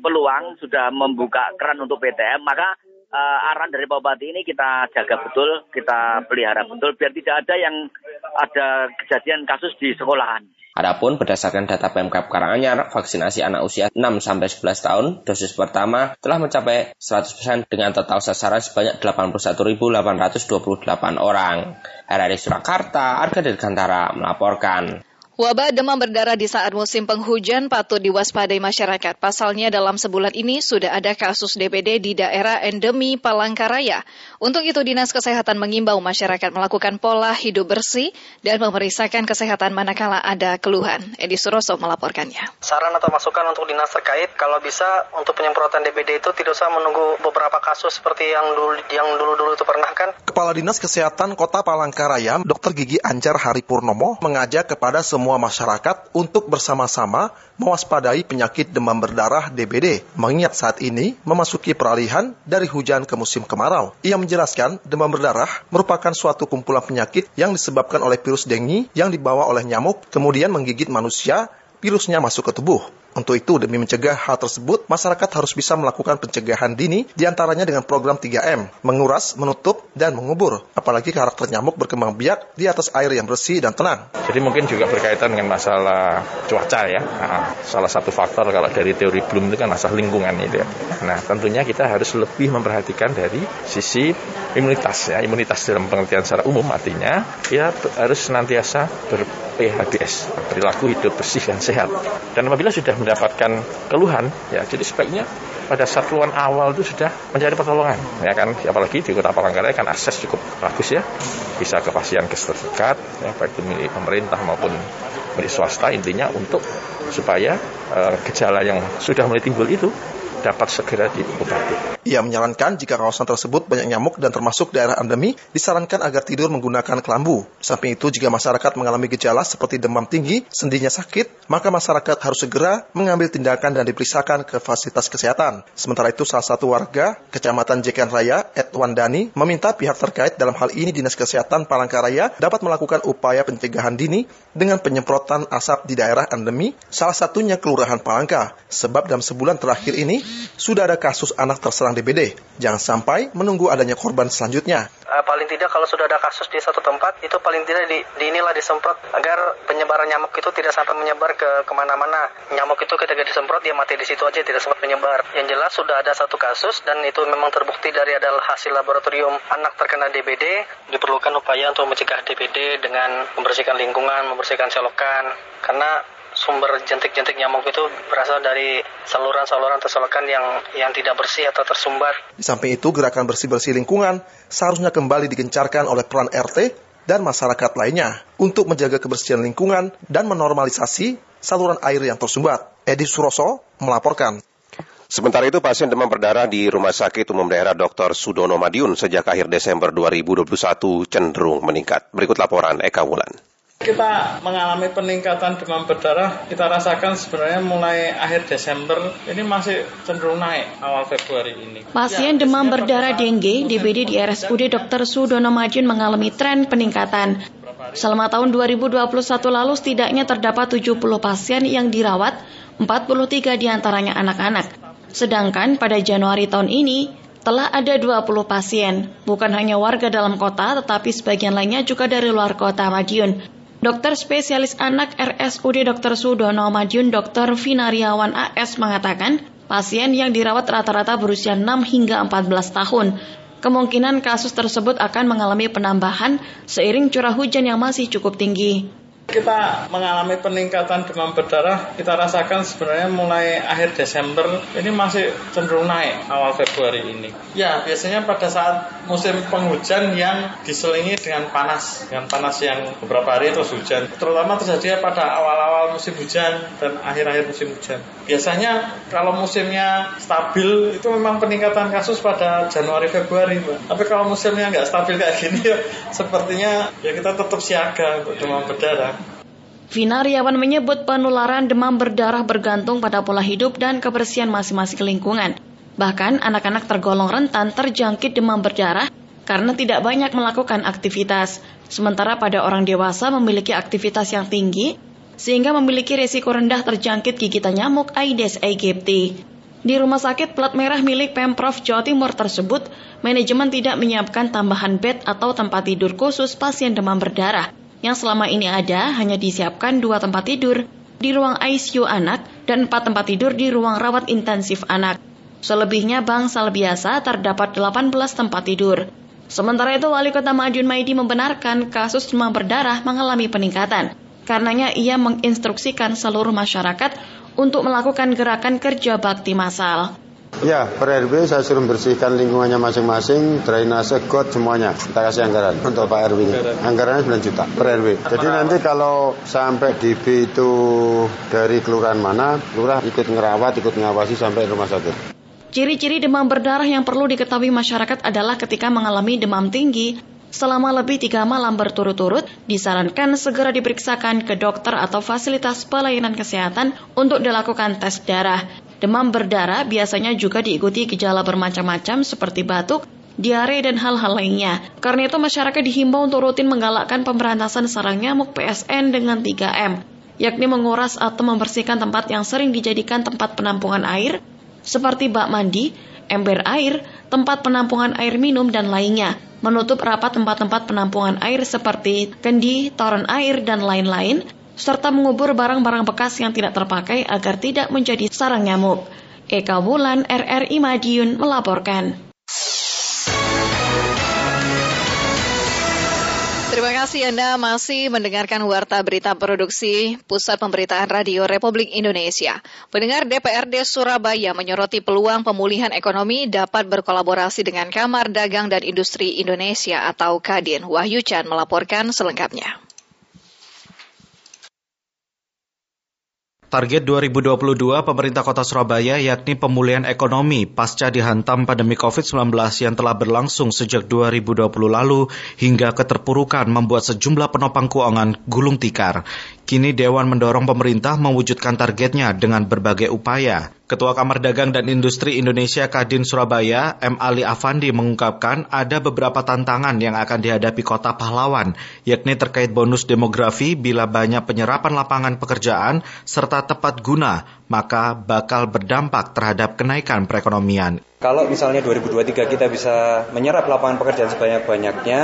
peluang, sudah membuka keran untuk PTM, maka uh, arahan dari Pak Bupati ini kita jaga betul, kita pelihara betul biar tidak ada yang ada kejadian kasus di sekolahan. Adapun berdasarkan data Pemkap Karanganyar, vaksinasi anak usia 6 sampai 11 tahun dosis pertama telah mencapai 100% dengan total sasaran sebanyak 81.828 orang. RRI Surakarta, Arga Dirgantara melaporkan. Wabah demam berdarah di saat musim penghujan patut diwaspadai masyarakat. Pasalnya dalam sebulan ini sudah ada kasus DBD di daerah endemi Palangkaraya. Untuk itu Dinas Kesehatan mengimbau masyarakat melakukan pola hidup bersih dan memeriksakan kesehatan manakala ada keluhan. Edi Suroso melaporkannya. Saran atau masukan untuk dinas terkait kalau bisa untuk penyemprotan DBD itu tidak usah menunggu beberapa kasus seperti yang dulu yang dulu-dulu itu pernah kan. Kepala Dinas Kesehatan Kota Palangkaraya, Dr. Gigi Anjar Hari Purnomo mengajak kepada semua semua masyarakat untuk bersama-sama mewaspadai penyakit demam berdarah DBD, mengingat saat ini memasuki peralihan dari hujan ke musim kemarau. Ia menjelaskan demam berdarah merupakan suatu kumpulan penyakit yang disebabkan oleh virus dengue yang dibawa oleh nyamuk, kemudian menggigit manusia, virusnya masuk ke tubuh. Untuk itu, demi mencegah hal tersebut, masyarakat harus bisa melakukan pencegahan dini di antaranya dengan program 3M, menguras, menutup, dan mengubur. Apalagi karakter nyamuk berkembang biak di atas air yang bersih dan tenang. Jadi mungkin juga berkaitan dengan masalah cuaca ya. Nah, salah satu faktor kalau dari teori Bloom itu kan masalah lingkungan itu ya. Nah, tentunya kita harus lebih memperhatikan dari sisi imunitas ya. Imunitas dalam pengertian secara umum artinya ya harus senantiasa ber PHBS, perilaku hidup bersih dan sehat. Dan apabila sudah mendapatkan keluhan, ya jadi sebaiknya pada saat keluhan awal itu sudah mencari pertolongan, ya kan? Apalagi di Kota Palangkaraya kan akses cukup bagus ya, bisa ke pasien terdekat, ya baik itu milik pemerintah maupun milik swasta intinya untuk supaya uh, gejala yang sudah mulai timbul itu dapat segera diobati. Ia menyarankan jika kawasan tersebut banyak nyamuk dan termasuk daerah endemi, disarankan agar tidur menggunakan kelambu. Samping itu, jika masyarakat mengalami gejala seperti demam tinggi, sendinya sakit, maka masyarakat harus segera mengambil tindakan dan diperiksakan ke fasilitas kesehatan. Sementara itu, salah satu warga Kecamatan Jekan Raya, Edwan Dani, meminta pihak terkait dalam hal ini Dinas Kesehatan Palangkaraya dapat melakukan upaya pencegahan dini dengan penyemprotan asap di daerah endemi, salah satunya Kelurahan Palangka. Sebab dalam sebulan terakhir ini, sudah ada kasus anak terserang DBD. Jangan sampai menunggu adanya korban selanjutnya. Uh, paling tidak kalau sudah ada kasus di satu tempat, itu paling tidak di, di inilah disemprot agar penyebaran nyamuk itu tidak sampai menyebar ke ke mana-mana. Nyamuk itu ketika disemprot dia mati di situ aja tidak sempat menyebar. Yang jelas sudah ada satu kasus dan itu memang terbukti dari adalah hasil laboratorium anak terkena DBD. Diperlukan upaya untuk mencegah DBD dengan membersihkan lingkungan, membersihkan selokan. Karena sumber jentik-jentik nyamuk itu berasal dari saluran-saluran atau selokan yang yang tidak bersih atau tersumbat. Di samping itu, gerakan bersih-bersih lingkungan seharusnya kembali digencarkan oleh peran RT dan masyarakat lainnya untuk menjaga kebersihan lingkungan dan menormalisasi saluran air yang tersumbat. Edi Suroso melaporkan. Sementara itu, pasien demam berdarah di Rumah Sakit Umum Daerah Dr. Sudono Madiun sejak akhir Desember 2021 cenderung meningkat. Berikut laporan Eka Wulan. Kita mengalami peningkatan demam berdarah, kita rasakan sebenarnya mulai akhir Desember, ini masih cenderung naik awal Februari ini. Pasien ya, demam berdarah dengue DBD di RSUD Dr. Sudono Majun mengalami tren peningkatan. Selama tahun 2021 lalu setidaknya terdapat 70 pasien yang dirawat, 43 di antaranya anak-anak. Sedangkan pada Januari tahun ini, telah ada 20 pasien, bukan hanya warga dalam kota, tetapi sebagian lainnya juga dari luar kota Madiun. Dokter spesialis anak RSUD Dr. Sudono Madiun Dr. Vinariawan AS mengatakan, pasien yang dirawat rata-rata berusia 6 hingga 14 tahun. Kemungkinan kasus tersebut akan mengalami penambahan seiring curah hujan yang masih cukup tinggi. Kita mengalami peningkatan demam berdarah, kita rasakan sebenarnya mulai akhir Desember ini masih cenderung naik awal Februari ini. Ya, biasanya pada saat musim penghujan yang diselingi dengan panas, dengan panas yang beberapa hari terus hujan. Terutama terjadi pada awal-awal musim hujan dan akhir-akhir musim hujan. Biasanya kalau musimnya stabil itu memang peningkatan kasus pada Januari Februari. Tapi kalau musimnya nggak stabil kayak gini ya sepertinya ya kita tetap siaga untuk demam berdarah. Vina Riawan menyebut penularan demam berdarah bergantung pada pola hidup dan kebersihan masing-masing lingkungan. Bahkan anak-anak tergolong rentan terjangkit demam berdarah karena tidak banyak melakukan aktivitas. Sementara pada orang dewasa memiliki aktivitas yang tinggi sehingga memiliki risiko rendah terjangkit gigitan nyamuk Aedes aegypti. Di rumah sakit plat merah milik Pemprov Jawa Timur tersebut, manajemen tidak menyiapkan tambahan bed atau tempat tidur khusus pasien demam berdarah yang selama ini ada hanya disiapkan dua tempat tidur di ruang ICU anak dan empat tempat tidur di ruang rawat intensif anak. Selebihnya bangsal biasa terdapat 18 tempat tidur. Sementara itu, Wali Kota Madiun Maidi membenarkan kasus demam berdarah mengalami peningkatan. Karenanya ia menginstruksikan seluruh masyarakat untuk melakukan gerakan kerja bakti massal. Ya, per RW saya suruh bersihkan lingkungannya masing-masing, drainase, got semuanya. Kita kasih anggaran untuk Pak RW. Anggarannya 9 juta per RW. Jadi nanti kalau sampai DB itu dari kelurahan mana, lurah ikut ngerawat, ikut ngawasi sampai rumah sakit. Ciri-ciri demam berdarah yang perlu diketahui masyarakat adalah ketika mengalami demam tinggi, selama lebih tiga malam berturut-turut, disarankan segera diperiksakan ke dokter atau fasilitas pelayanan kesehatan untuk dilakukan tes darah. Demam berdarah biasanya juga diikuti gejala bermacam-macam seperti batuk, diare, dan hal-hal lainnya. Karena itu masyarakat dihimbau untuk rutin menggalakkan pemberantasan sarang nyamuk PSN dengan 3M, yakni menguras atau membersihkan tempat yang sering dijadikan tempat penampungan air, seperti bak mandi, ember air, tempat penampungan air minum, dan lainnya. Menutup rapat tempat-tempat penampungan air seperti kendi, toren air, dan lain-lain, serta mengubur barang-barang bekas yang tidak terpakai agar tidak menjadi sarang nyamuk. Eka Wulan, RRI Madiun, melaporkan. Terima kasih Anda masih mendengarkan Warta Berita Produksi Pusat Pemberitaan Radio Republik Indonesia. Pendengar DPRD Surabaya menyoroti peluang pemulihan ekonomi dapat berkolaborasi dengan Kamar Dagang dan Industri Indonesia atau Kadin. Wahyu Chan melaporkan selengkapnya. Target 2022 pemerintah kota Surabaya yakni pemulihan ekonomi pasca dihantam pandemi COVID-19 yang telah berlangsung sejak 2020 lalu hingga keterpurukan membuat sejumlah penopang keuangan gulung tikar. Kini Dewan mendorong pemerintah mewujudkan targetnya dengan berbagai upaya. Ketua Kamar Dagang dan Industri Indonesia Kadin Surabaya, M. Ali Afandi mengungkapkan ada beberapa tantangan yang akan dihadapi kota pahlawan, yakni terkait bonus demografi bila banyak penyerapan lapangan pekerjaan serta tepat guna, maka bakal berdampak terhadap kenaikan perekonomian. Kalau misalnya 2023 kita bisa menyerap lapangan pekerjaan sebanyak-banyaknya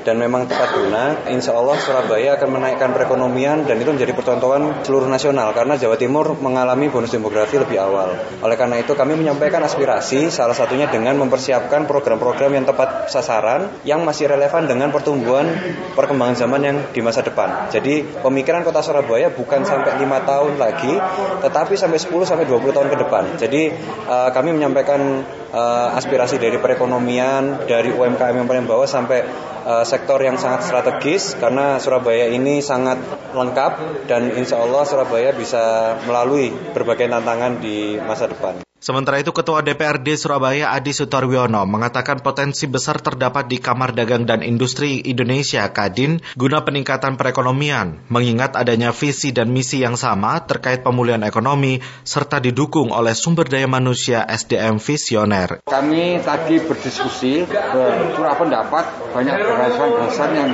dan memang tepat guna, insya Allah Surabaya akan menaikkan perekonomian dan itu menjadi pertontonan seluruh nasional karena Jawa Timur mengalami bonus demografi lebih awal. Oleh karena itu kami menyampaikan aspirasi salah satunya dengan mempersiapkan program-program yang tepat sasaran yang masih relevan dengan pertumbuhan perkembangan zaman yang di masa depan. Jadi pemikiran kota Surabaya bukan sampai lima tahun lagi, tetapi sampai 10 sampai 20 tahun ke depan. Jadi uh, kami menyampaikan uh, aspirasi dari perekonomian, dari UMKM yang paling bawah sampai uh, sektor yang sangat strategis karena Surabaya ini sangat lengkap dan insya Allah Surabaya bisa melalui berbagai tantangan di masa depan. Sementara itu Ketua DPRD Surabaya Adi Sutarwiono mengatakan potensi besar terdapat di Kamar Dagang dan Industri Indonesia Kadin guna peningkatan perekonomian, mengingat adanya visi dan misi yang sama terkait pemulihan ekonomi serta didukung oleh sumber daya manusia SDM visioner. Kami tadi berdiskusi, bercurah pendapat, banyak gagasan-gagasan yang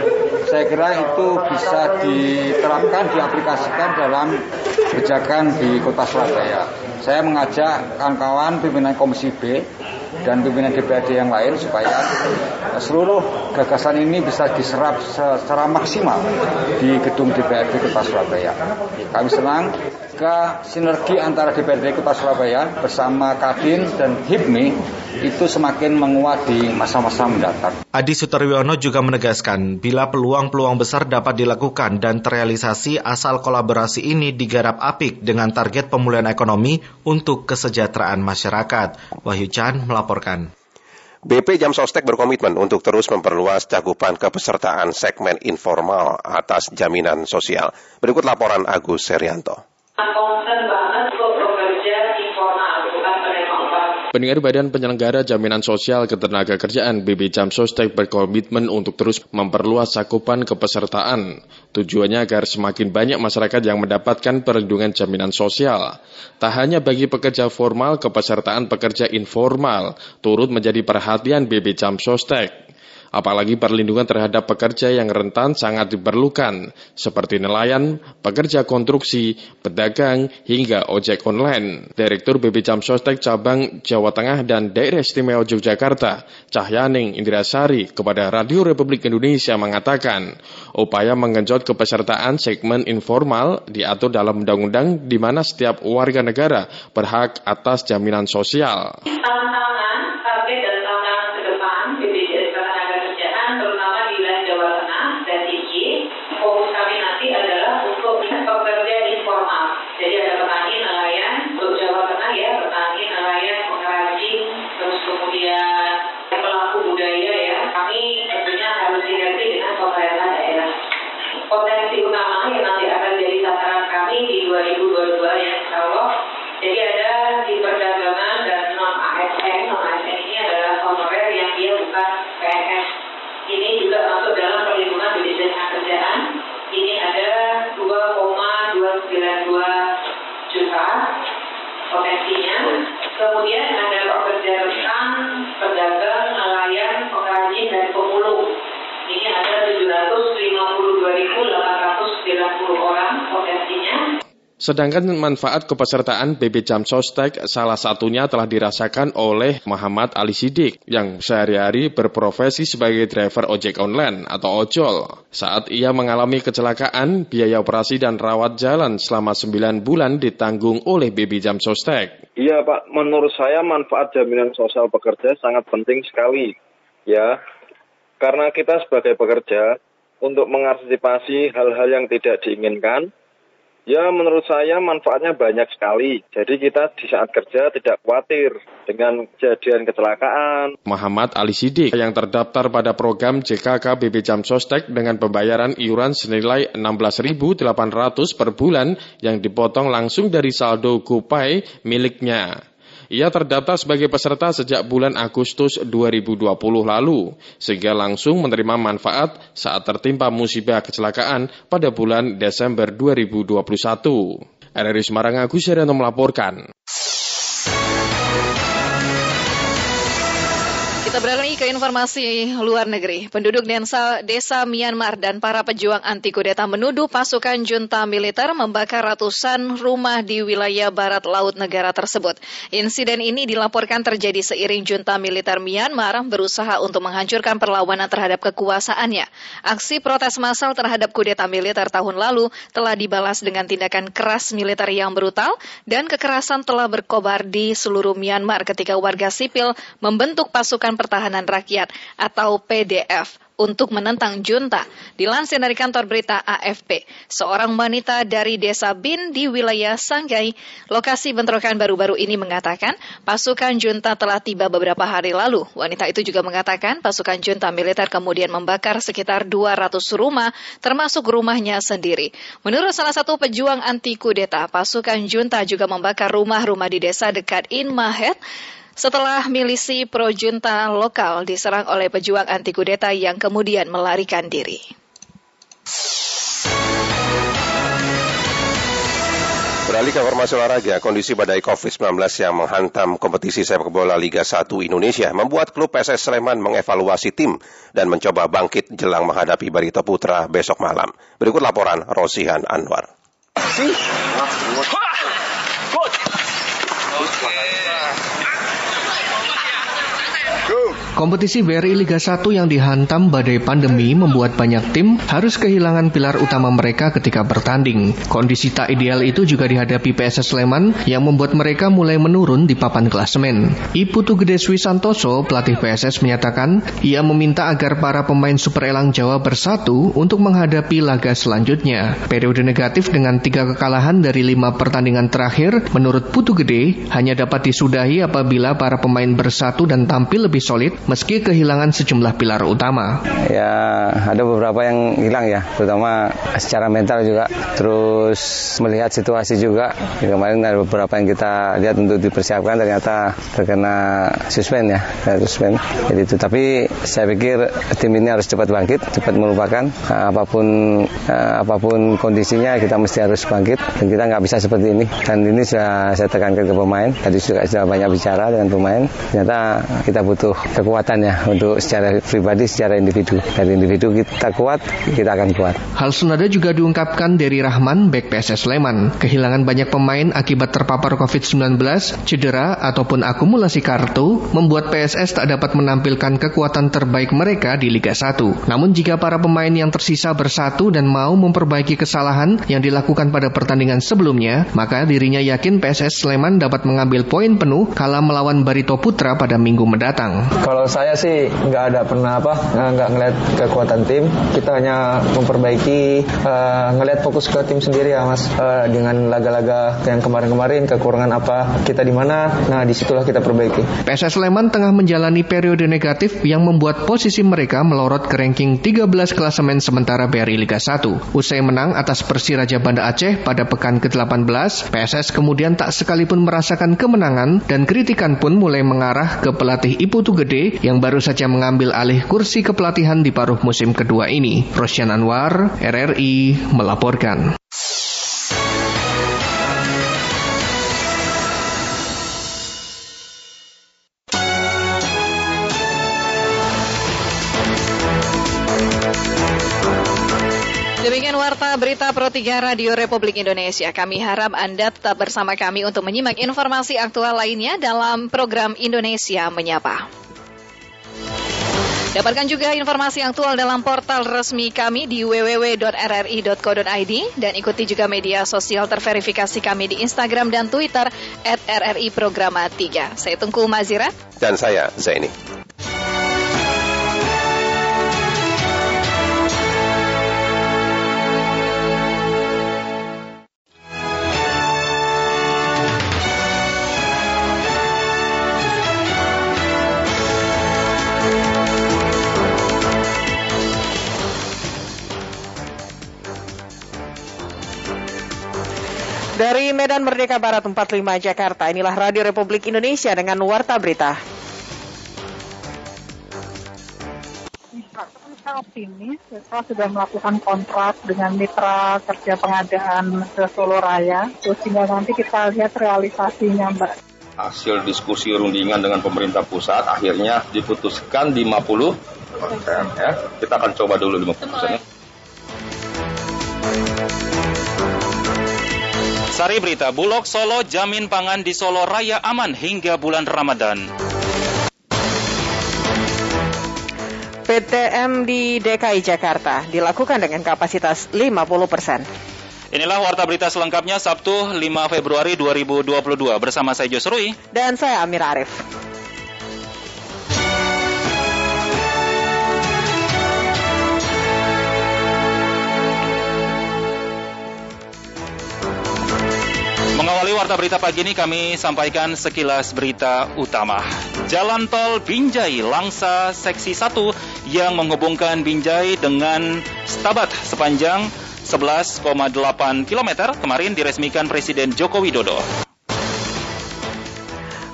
saya kira itu bisa diterapkan, diaplikasikan dalam kebijakan di kota Surabaya. Saya mengajak kawan-kawan pimpinan Komisi B dan pimpinan DPRD yang lain supaya seluruh gagasan ini bisa diserap secara maksimal di gedung DPRD Kota Surabaya. Kami senang ke sinergi antara DPRD Kota Surabaya bersama Kadin dan HIPMI itu semakin menguat di masa-masa mendatang. Adi Sutaryono juga menegaskan bila peluang-peluang besar dapat dilakukan dan terrealisasi asal kolaborasi ini digarap apik dengan target pemulihan ekonomi untuk kesejahteraan masyarakat. Wahyu Chan melaporkan. BP Jam Sostek berkomitmen untuk terus memperluas cakupan kepesertaan segmen informal atas jaminan sosial. Berikut laporan Agus Serianto. Pendengar Badan Penyelenggara Jaminan Sosial Ketenaga Kerjaan BB Jam Sostek berkomitmen untuk terus memperluas cakupan kepesertaan. Tujuannya agar semakin banyak masyarakat yang mendapatkan perlindungan jaminan sosial. Tak hanya bagi pekerja formal, kepesertaan pekerja informal turut menjadi perhatian BB Jam Sostek. Apalagi perlindungan terhadap pekerja yang rentan sangat diperlukan, seperti nelayan, pekerja konstruksi, pedagang, hingga ojek online. Direktur BB Jam Sostek Cabang Jawa Tengah dan Daerah Istimewa Yogyakarta, Cahyaning Indrasari, kepada Radio Republik Indonesia mengatakan, upaya mengenjot kepesertaan segmen informal diatur dalam undang-undang di mana setiap warga negara berhak atas jaminan sosial. Kemudian Sedangkan manfaat kepesertaan BB Jam Sostek salah satunya telah dirasakan oleh Muhammad Ali Sidik yang sehari-hari berprofesi sebagai driver ojek online atau ojol. Saat ia mengalami kecelakaan, biaya operasi dan rawat jalan selama 9 bulan ditanggung oleh BB Jam Sostek. Iya Pak, menurut saya manfaat jaminan sosial pekerja sangat penting sekali. Ya, karena kita sebagai pekerja untuk mengantisipasi hal-hal yang tidak diinginkan, Ya menurut saya manfaatnya banyak sekali. Jadi kita di saat kerja tidak khawatir dengan kejadian kecelakaan. Muhammad Ali Sidik yang terdaftar pada program JKK BB Jam Sostek dengan pembayaran iuran senilai 16.800 per bulan yang dipotong langsung dari saldo GoPay miliknya. Ia terdaftar sebagai peserta sejak bulan Agustus 2020 lalu, sehingga langsung menerima manfaat saat tertimpa musibah kecelakaan pada bulan Desember 2021. RRI Semarang Agus Serianto melaporkan. Kita beralih informasi luar negeri. Penduduk desa, desa Myanmar dan para pejuang anti kudeta menuduh pasukan junta militer membakar ratusan rumah di wilayah barat laut negara tersebut. Insiden ini dilaporkan terjadi seiring junta militer Myanmar berusaha untuk menghancurkan perlawanan terhadap kekuasaannya. Aksi protes massal terhadap kudeta militer tahun lalu telah dibalas dengan tindakan keras militer yang brutal dan kekerasan telah berkobar di seluruh Myanmar ketika warga sipil membentuk pasukan Pertahanan Rakyat atau PDF untuk menentang junta. Dilansir dari kantor berita AFP, seorang wanita dari desa Bin di wilayah Sanggai, lokasi bentrokan baru-baru ini mengatakan pasukan junta telah tiba beberapa hari lalu. Wanita itu juga mengatakan pasukan junta militer kemudian membakar sekitar 200 rumah, termasuk rumahnya sendiri. Menurut salah satu pejuang anti kudeta, pasukan junta juga membakar rumah-rumah di desa dekat In Mahet, setelah milisi pro-junta lokal diserang oleh pejuang anti kudeta yang kemudian melarikan diri. Beralih ke informasi olahraga, kondisi badai COVID-19 yang menghantam kompetisi sepak bola Liga 1 Indonesia membuat klub PSS Sleman mengevaluasi tim dan mencoba bangkit jelang menghadapi Barito Putra besok malam. Berikut laporan Rosihan Anwar. Kompetisi BRI Liga 1 yang dihantam badai pandemi membuat banyak tim harus kehilangan pilar utama mereka ketika bertanding. Kondisi tak ideal itu juga dihadapi PSS Sleman yang membuat mereka mulai menurun di papan klasemen. Iputu Gede Swi Santoso, pelatih PSS menyatakan ia meminta agar para pemain Super Elang Jawa bersatu untuk menghadapi laga selanjutnya. Periode negatif dengan tiga kekalahan dari lima pertandingan terakhir, menurut Putu Gede, hanya dapat disudahi apabila para pemain bersatu dan tampil lebih solid meski kehilangan sejumlah pilar utama. Ya, ada beberapa yang hilang ya, terutama secara mental juga. Terus melihat situasi juga, ya, kemarin ada beberapa yang kita lihat untuk dipersiapkan ternyata terkena suspend ya, suspend. Jadi itu, tapi saya pikir tim ini harus cepat bangkit, cepat melupakan nah, apa pun nah, apa pun kondisinya kita mesti harus bangkit dan kita nggak bisa seperti ini. Dan ini sudah saya tekankan ke pemain, tadi juga sudah banyak bicara dengan pemain. Ternyata kita butuh kekuatan kekuatan ya untuk secara pribadi, secara individu. Dari individu kita kuat, kita akan kuat. Hal senada juga diungkapkan dari Rahman, back PSS Sleman. Kehilangan banyak pemain akibat terpapar COVID-19, cedera, ataupun akumulasi kartu, membuat PSS tak dapat menampilkan kekuatan terbaik mereka di Liga 1. Namun jika para pemain yang tersisa bersatu dan mau memperbaiki kesalahan yang dilakukan pada pertandingan sebelumnya, maka dirinya yakin PSS Sleman dapat mengambil poin penuh kala melawan Barito Putra pada minggu mendatang. Kalau saya sih nggak ada pernah apa nggak ngeliat kekuatan tim. Kita hanya memperbaiki uh, ngeliat fokus ke tim sendiri ya mas. Uh, dengan laga-laga yang kemarin-kemarin kekurangan apa kita di mana nah di situlah kita perbaiki. PSS Sleman tengah menjalani periode negatif yang membuat posisi mereka melorot ke ranking 13 klasemen sementara BRI Liga 1 usai menang atas Persiraja Banda Aceh pada pekan ke-18 PSS kemudian tak sekalipun merasakan kemenangan dan kritikan pun mulai mengarah ke pelatih Iputu Gede yang baru saja mengambil alih kursi kepelatihan di paruh musim kedua ini. Rosyan Anwar, RRI, melaporkan. Demikian Warta Berita Pro 3 Radio Republik Indonesia. Kami harap Anda tetap bersama kami untuk menyimak informasi aktual lainnya dalam program Indonesia Menyapa. Dapatkan juga informasi aktual dalam portal resmi kami di www.rri.co.id dan ikuti juga media sosial terverifikasi kami di Instagram dan Twitter at RRI Programa 3. Saya Tungku Mazira. Dan saya Zaini. Medan Merdeka Barat 45 Jakarta, inilah Radio Republik Indonesia dengan Warta Berita. Kita optimis, kita sudah melakukan kontrak dengan mitra kerja pengadaan ke Solo Raya, terus tinggal nanti kita lihat realisasinya, Mbak. Hasil diskusi rundingan dengan pemerintah pusat akhirnya diputuskan 50 persen ya. Kita akan coba dulu 50 persennya. Sari berita, Bulog Solo jamin pangan di Solo Raya aman hingga bulan Ramadan. PTM di DKI Jakarta dilakukan dengan kapasitas 50 persen. Inilah warta berita selengkapnya Sabtu 5 Februari 2022 bersama saya Jos Rui dan saya Amir Arif. Mengawali warta berita pagi ini kami sampaikan sekilas berita utama. Jalan tol Binjai Langsa seksi 1 yang menghubungkan Binjai dengan Stabat sepanjang 11,8 km kemarin diresmikan Presiden Joko Widodo.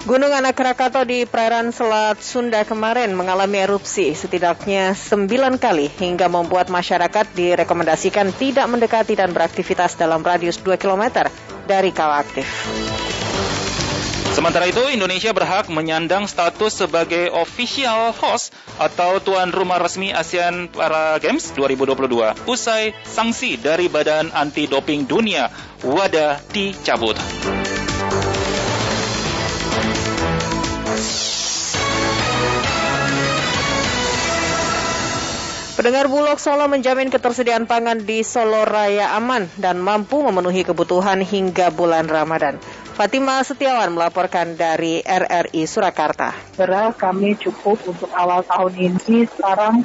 Gunung Anak Krakato di perairan Selat Sunda kemarin mengalami erupsi setidaknya 9 kali hingga membuat masyarakat direkomendasikan tidak mendekati dan beraktivitas dalam radius 2 km dari kawah aktif. Sementara itu, Indonesia berhak menyandang status sebagai official host atau tuan rumah resmi ASEAN Para Games 2022 usai sanksi dari Badan Anti Doping Dunia WADA dicabut. Pendengar Bulog Solo menjamin ketersediaan pangan di Solo Raya aman dan mampu memenuhi kebutuhan hingga bulan Ramadan. Fatima Setiawan melaporkan dari RRI Surakarta. Beras kami cukup untuk awal tahun ini. Sekarang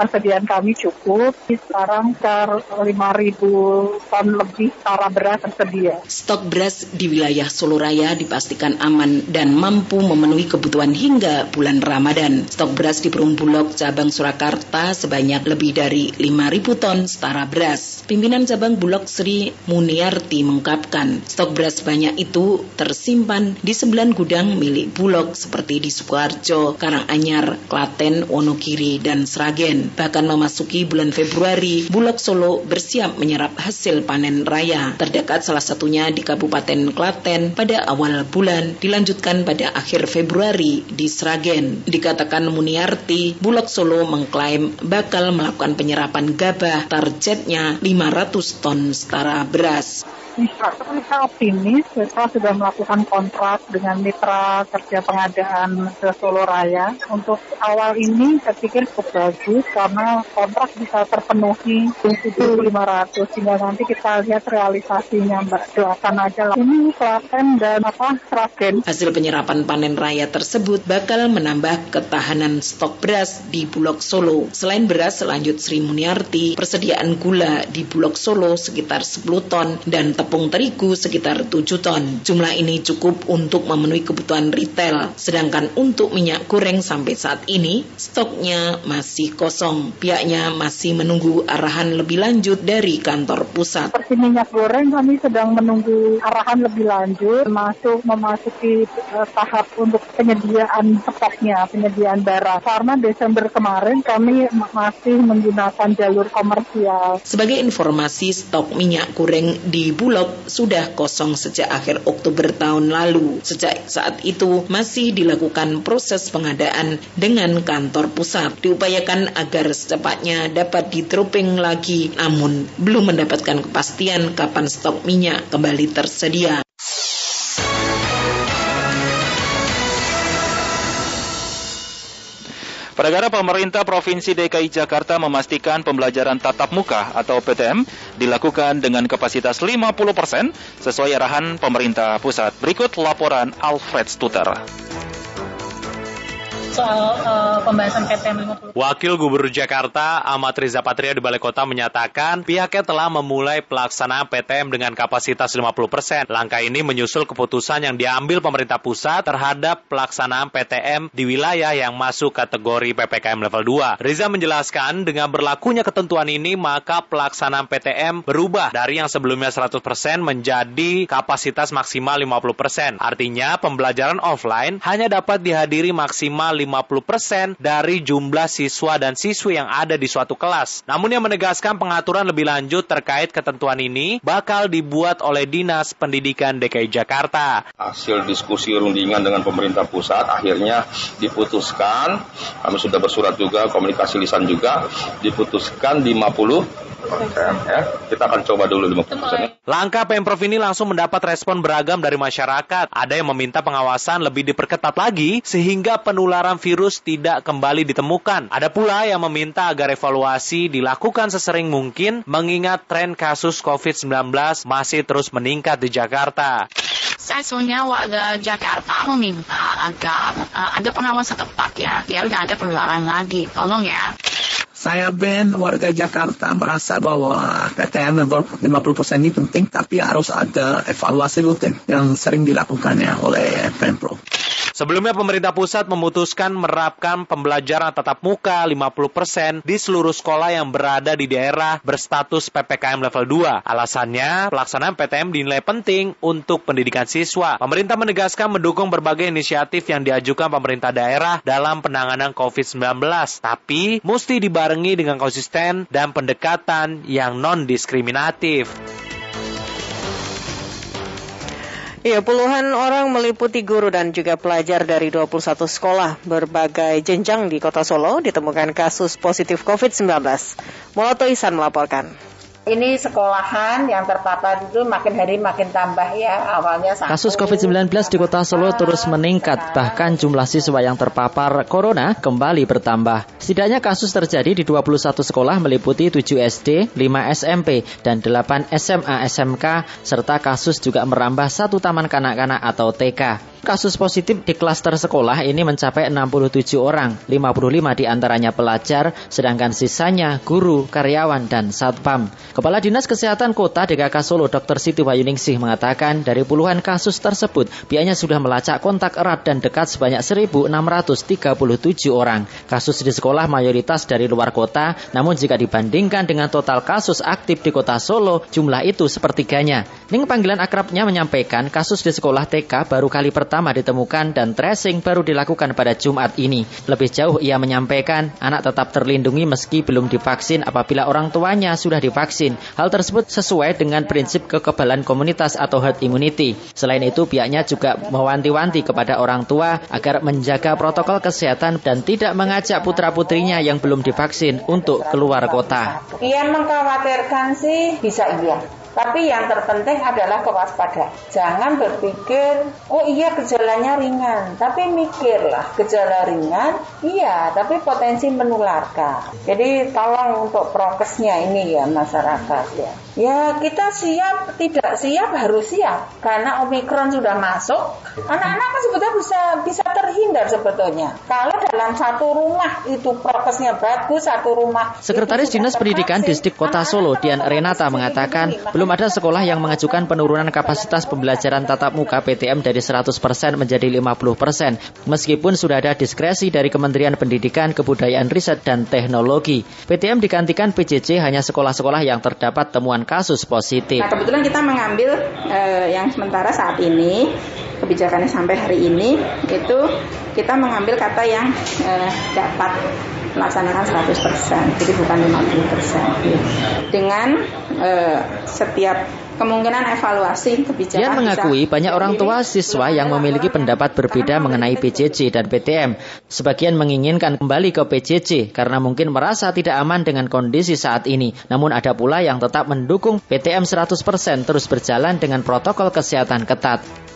persediaan kami cukup. Sekarang sekitar 5.000 ton lebih tara beras tersedia. Stok beras di wilayah Solo Raya dipastikan aman dan mampu memenuhi kebutuhan hingga bulan Ramadan. Stok beras di Perum Bulog cabang Surakarta sebanyak lebih dari 5.000 ton setara beras. Pimpinan cabang Bulog Sri Muniarti mengungkapkan stok beras banyak itu itu tersimpan di sembilan gudang milik Bulog seperti di Sukoharjo, Karanganyar, Klaten, Wonogiri, dan Sragen. Bahkan memasuki bulan Februari, Bulog Solo bersiap menyerap hasil panen raya. Terdekat salah satunya di Kabupaten Klaten pada awal bulan, dilanjutkan pada akhir Februari di Sragen. Dikatakan Muniarti, Bulog Solo mengklaim bakal melakukan penyerapan gabah targetnya 500 ton setara beras. Kita optimis, kita sudah melakukan kontrak dengan mitra kerja pengadaan ke Solo Raya. Untuk awal ini saya pikir cukup bagus karena kontrak bisa terpenuhi 7.500 sehingga nanti kita lihat realisasinya Mbak. Doakan aja lah. Ini Klaten dan apa Sragen. Hasil penyerapan panen raya tersebut bakal menambah ketahanan stok beras di Bulog Solo. Selain beras, lanjut Sri Muniarti, persediaan gula di Bulog Solo sekitar 10 ton dan tepung terigu sekitar 7 ton. Jumlah ini cukup untuk memenuhi kebutuhan retail, sedangkan untuk minyak goreng sampai saat ini stoknya masih kosong. Pihaknya masih menunggu arahan lebih lanjut dari kantor pusat. Seperti minyak goreng kami sedang menunggu arahan lebih lanjut, masuk memasuki uh, tahap untuk penyediaan stoknya, penyediaan barang. Karena Desember kemarin kami masih menggunakan jalur komersial. Sebagai informasi, stok minyak goreng di Bulog Bulog sudah kosong sejak akhir Oktober tahun lalu. Sejak saat itu masih dilakukan proses pengadaan dengan kantor pusat. Diupayakan agar secepatnya dapat ditroping lagi, namun belum mendapatkan kepastian kapan stok minyak kembali tersedia. Peragara pemerintah Provinsi DKI Jakarta memastikan pembelajaran tatap muka atau PTM dilakukan dengan kapasitas 50% sesuai arahan pemerintah pusat. Berikut laporan Alfred Stuter soal uh, pembahasan PTM 50. Wakil Gubernur Jakarta Ahmad Riza Patria di Balai Kota menyatakan pihaknya telah memulai pelaksanaan PTM dengan kapasitas 50%. Langkah ini menyusul keputusan yang diambil pemerintah pusat terhadap pelaksanaan PTM di wilayah yang masuk kategori PPKM level 2. Riza menjelaskan dengan berlakunya ketentuan ini maka pelaksanaan PTM berubah dari yang sebelumnya 100% menjadi kapasitas maksimal 50%. Artinya pembelajaran offline hanya dapat dihadiri maksimal 50% dari jumlah siswa dan siswi yang ada di suatu kelas. Namun yang menegaskan pengaturan lebih lanjut terkait ketentuan ini bakal dibuat oleh Dinas Pendidikan DKI Jakarta. Hasil diskusi rundingan dengan pemerintah pusat akhirnya diputuskan, kami sudah bersurat juga, komunikasi lisan juga, diputuskan 50 ya. Kita akan coba dulu 50 Langkah Pemprov ini langsung mendapat respon beragam dari masyarakat. Ada yang meminta pengawasan lebih diperketat lagi sehingga penularan virus tidak kembali ditemukan. Ada pula yang meminta agar evaluasi dilakukan sesering mungkin mengingat tren kasus COVID-19 masih terus meningkat di Jakarta. Saya sebenarnya warga Jakarta meminta agar uh, ada pengawasan tepat ya, biar nggak ada penularan lagi. Tolong ya. Saya Ben, warga Jakarta, merasa bahwa PTM 50% ini penting, tapi harus ada evaluasi rutin yang sering dilakukannya oleh Pemprov. Sebelumnya pemerintah pusat memutuskan menerapkan pembelajaran tatap muka 50% di seluruh sekolah yang berada di daerah berstatus PPKM level 2. Alasannya, pelaksanaan PTM dinilai penting untuk pendidikan siswa. Pemerintah menegaskan mendukung berbagai inisiatif yang diajukan pemerintah daerah dalam penanganan COVID-19, tapi mesti dibarengi dengan konsisten dan pendekatan yang non-diskriminatif. Ya, puluhan orang meliputi guru dan juga pelajar dari 21 sekolah berbagai jenjang di kota Solo ditemukan kasus positif COVID-19. Moloto Isan melaporkan. Ini sekolahan yang terpapar itu makin hari makin tambah ya awalnya satu. Kasus COVID-19 di kota Solo terus meningkat bahkan jumlah siswa yang terpapar corona kembali bertambah. Setidaknya kasus terjadi di 21 sekolah meliputi 7 SD, 5 SMP, dan 8 SMA SMK serta kasus juga merambah satu taman kanak-kanak atau TK. Kasus positif di klaster sekolah ini mencapai 67 orang, 55 di antaranya pelajar, sedangkan sisanya guru, karyawan, dan satpam. Kepala Dinas Kesehatan Kota DKK Solo Dr. Siti Wayuningsih mengatakan dari puluhan kasus tersebut, pihaknya sudah melacak kontak erat dan dekat sebanyak 1.637 orang. Kasus di sekolah mayoritas dari luar kota, namun jika dibandingkan dengan total kasus aktif di kota Solo, jumlah itu sepertiganya. Ning panggilan akrabnya menyampaikan kasus di sekolah TK baru kali pertama ditemukan dan tracing baru dilakukan pada Jumat ini. Lebih jauh ia menyampaikan anak tetap terlindungi meski belum divaksin apabila orang tuanya sudah divaksin. Hal tersebut sesuai dengan prinsip kekebalan komunitas atau herd immunity. Selain itu pihaknya juga mewanti-wanti kepada orang tua agar menjaga protokol kesehatan dan tidak mengajak putra-putrinya yang belum divaksin untuk keluar kota. Ia mengkhawatirkan sih bisa iya. Tapi yang terpenting adalah kewaspadaan. Jangan berpikir, oh iya gejalanya ringan. Tapi mikirlah, gejala ringan, iya, tapi potensi menularkan. Jadi tolong untuk prokesnya ini ya masyarakat ya. Ya kita siap, tidak siap harus siap. Karena Omikron sudah masuk, anak-anak kan sebetulnya bisa bisa terhindar sebetulnya. Kalau dalam satu rumah itu prokesnya bagus, satu rumah. Sekretaris Dinas Pendidikan Distrik Kota Solo, Dian Renata mengatakan, belum ada sekolah yang mengajukan penurunan kapasitas pembelajaran tatap muka PTM dari 100% menjadi 50%, meskipun sudah ada diskresi dari Kementerian Pendidikan, Kebudayaan, Riset, dan Teknologi. PTM digantikan PJJ hanya sekolah-sekolah yang terdapat temuan kasus positif. Nah, kebetulan kita mengambil eh, yang sementara saat ini kebijakannya sampai hari ini itu kita mengambil kata yang eh, dapat melaksanakan 100%, jadi bukan 50%. Ya. Dengan eh, setiap kemungkinan evaluasi kebijakan. Dia mengakui banyak orang tua siswa yang memiliki pendapat berbeda mengenai PJJ dan PTM. Sebagian menginginkan kembali ke PJJ karena mungkin merasa tidak aman dengan kondisi saat ini. Namun ada pula yang tetap mendukung PTM 100% terus berjalan dengan protokol kesehatan ketat.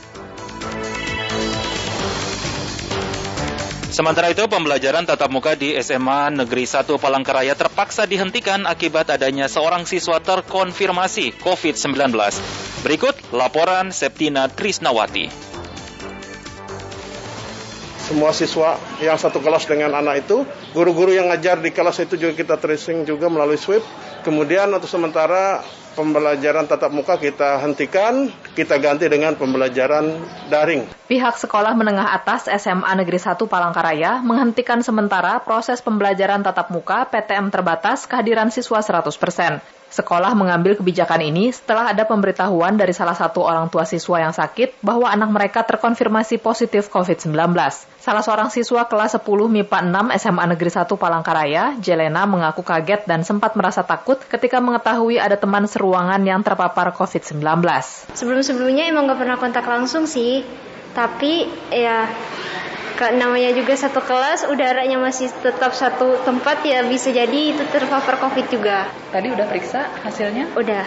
Sementara itu, pembelajaran tatap muka di SMA Negeri 1 Palangkaraya terpaksa dihentikan akibat adanya seorang siswa terkonfirmasi COVID-19. Berikut laporan Septina Trisnawati. Semua siswa yang satu kelas dengan anak itu, guru-guru yang ngajar di kelas itu juga kita tracing juga melalui SWIP. Kemudian untuk sementara pembelajaran tatap muka kita hentikan, kita ganti dengan pembelajaran daring. Pihak Sekolah Menengah Atas SMA Negeri 1 Palangkaraya menghentikan sementara proses pembelajaran tatap muka PTM terbatas kehadiran siswa 100%. Sekolah mengambil kebijakan ini setelah ada pemberitahuan dari salah satu orang tua siswa yang sakit bahwa anak mereka terkonfirmasi positif COVID-19. Salah seorang siswa kelas 10 MIPA 6 SMA Negeri 1 Palangkaraya, Jelena mengaku kaget dan sempat merasa takut ketika mengetahui ada teman seruangan yang terpapar COVID-19. Sebelum-sebelumnya emang gak pernah kontak langsung sih, tapi ya namanya juga satu kelas udaranya masih tetap satu tempat ya bisa jadi itu terpapar covid juga. Tadi udah periksa hasilnya? Udah.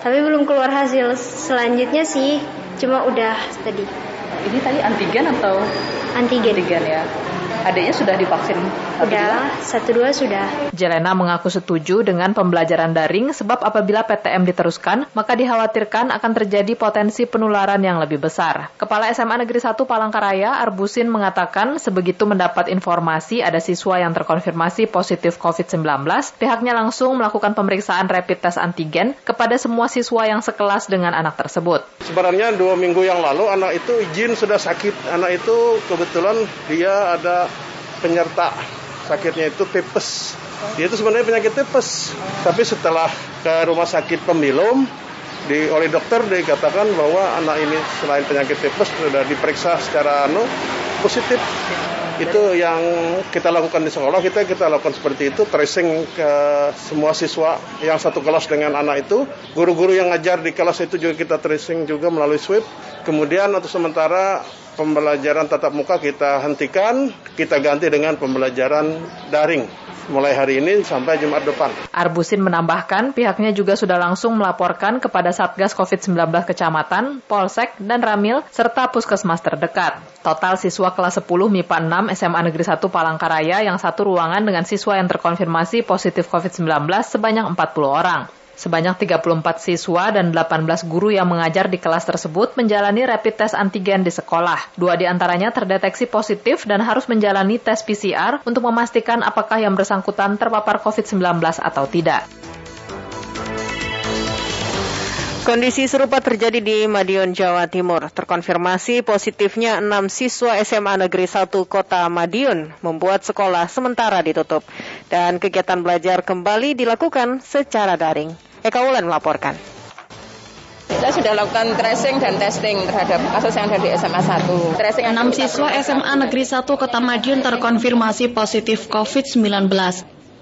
Tapi belum keluar hasil selanjutnya sih cuma udah tadi. Ini tadi antigen atau antigen. antigen ya Adiknya sudah divaksin? Sudah, satu dua sudah. Jelena mengaku setuju dengan pembelajaran daring sebab apabila PTM diteruskan, maka dikhawatirkan akan terjadi potensi penularan yang lebih besar. Kepala SMA Negeri 1 Palangkaraya, Arbusin mengatakan sebegitu mendapat informasi ada siswa yang terkonfirmasi positif COVID-19, pihaknya langsung melakukan pemeriksaan rapid test antigen kepada semua siswa yang sekelas dengan anak tersebut. Sebenarnya dua minggu yang lalu anak itu izin sudah sakit. Anak itu kebetulan dia ada penyerta sakitnya itu tipes. Dia itu sebenarnya penyakit tipes, tapi setelah ke rumah sakit pemilum di oleh dokter dikatakan bahwa anak ini selain penyakit tipes sudah diperiksa secara anu positif. Itu yang kita lakukan di sekolah kita kita lakukan seperti itu tracing ke semua siswa yang satu kelas dengan anak itu. Guru-guru yang ngajar di kelas itu juga kita tracing juga melalui swab. Kemudian untuk sementara pembelajaran tatap muka kita hentikan, kita ganti dengan pembelajaran daring mulai hari ini sampai Jumat depan. Arbusin menambahkan pihaknya juga sudah langsung melaporkan kepada Satgas COVID-19 Kecamatan, Polsek, dan Ramil, serta puskesmas terdekat. Total siswa kelas 10 MIPA 6 SMA Negeri 1 Palangkaraya yang satu ruangan dengan siswa yang terkonfirmasi positif COVID-19 sebanyak 40 orang. Sebanyak 34 siswa dan 18 guru yang mengajar di kelas tersebut menjalani rapid test antigen di sekolah. Dua di antaranya terdeteksi positif dan harus menjalani tes PCR untuk memastikan apakah yang bersangkutan terpapar COVID-19 atau tidak. Kondisi serupa terjadi di Madiun, Jawa Timur. Terkonfirmasi positifnya 6 siswa SMA Negeri 1 Kota Madiun membuat sekolah sementara ditutup. Dan kegiatan belajar kembali dilakukan secara daring. Eka Wulan melaporkan. Kita sudah lakukan tracing dan testing terhadap kasus yang ada di SMA 1. Tracing 6 siswa SMA Negeri 1 Kota Madiun terkonfirmasi positif COVID-19.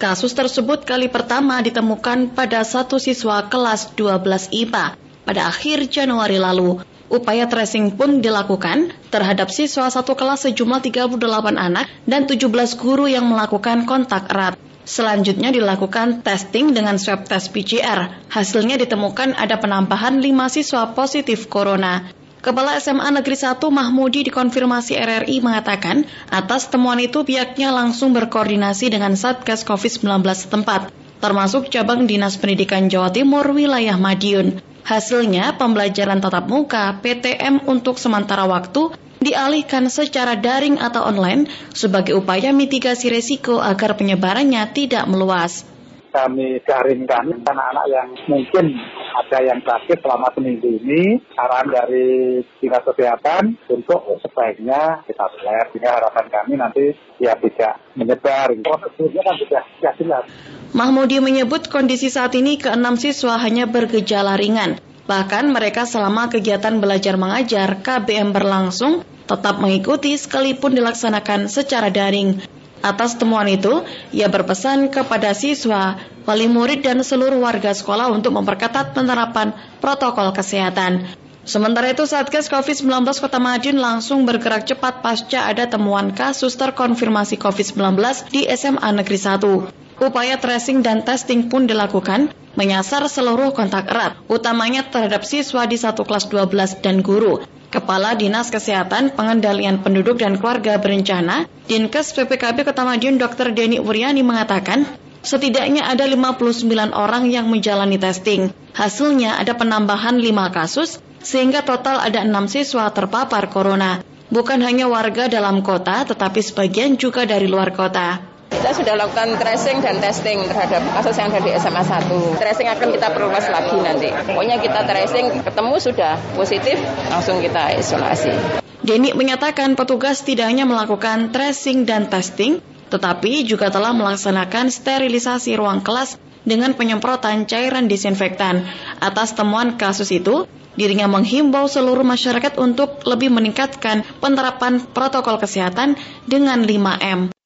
Kasus tersebut kali pertama ditemukan pada satu siswa kelas 12 IPA pada akhir Januari lalu. Upaya tracing pun dilakukan terhadap siswa satu kelas sejumlah 38 anak dan 17 guru yang melakukan kontak erat. Selanjutnya dilakukan testing dengan swab test PCR. Hasilnya ditemukan ada penambahan 5 siswa positif corona. Kepala SMA Negeri 1 Mahmudi dikonfirmasi RRI mengatakan, atas temuan itu pihaknya langsung berkoordinasi dengan Satgas COVID-19 setempat, termasuk cabang Dinas Pendidikan Jawa Timur wilayah Madiun. Hasilnya, pembelajaran tatap muka PTM untuk sementara waktu dialihkan secara daring atau online sebagai upaya mitigasi resiko agar penyebarannya tidak meluas. Kami daringkan anak-anak yang mungkin ada yang sakit selama seminggu ini saran dari dinas kesehatan untuk sebaiknya kita swab sehingga harapan kami nanti ya tidak menyebar. Prosedurnya kan sudah jelas. Mahmudi menyebut kondisi saat ini keenam siswa hanya bergejala ringan. Bahkan mereka selama kegiatan belajar mengajar KBM berlangsung tetap mengikuti sekalipun dilaksanakan secara daring. Atas temuan itu, ia berpesan kepada siswa, wali murid dan seluruh warga sekolah untuk memperketat penerapan protokol kesehatan. Sementara itu, Satgas COVID-19 Kota Madiun langsung bergerak cepat pasca ada temuan kasus terkonfirmasi COVID-19 di SMA Negeri 1. Upaya tracing dan testing pun dilakukan menyasar seluruh kontak erat, utamanya terhadap siswa di satu kelas 12 dan guru. Kepala Dinas Kesehatan Pengendalian Penduduk dan Keluarga Berencana, Dinkes PPKB Kota Madiun Dr. Deni Wuryani mengatakan, setidaknya ada 59 orang yang menjalani testing. Hasilnya ada penambahan 5 kasus, sehingga total ada 6 siswa terpapar corona. Bukan hanya warga dalam kota, tetapi sebagian juga dari luar kota. Kita sudah lakukan tracing dan testing terhadap kasus yang ada di SMA 1. Tracing akan kita perluas lagi nanti. Pokoknya kita tracing, ketemu sudah positif, langsung kita isolasi. Deni menyatakan petugas tidak hanya melakukan tracing dan testing, tetapi juga telah melaksanakan sterilisasi ruang kelas dengan penyemprotan cairan disinfektan. Atas temuan kasus itu, dirinya menghimbau seluruh masyarakat untuk lebih meningkatkan penerapan protokol kesehatan dengan 5M.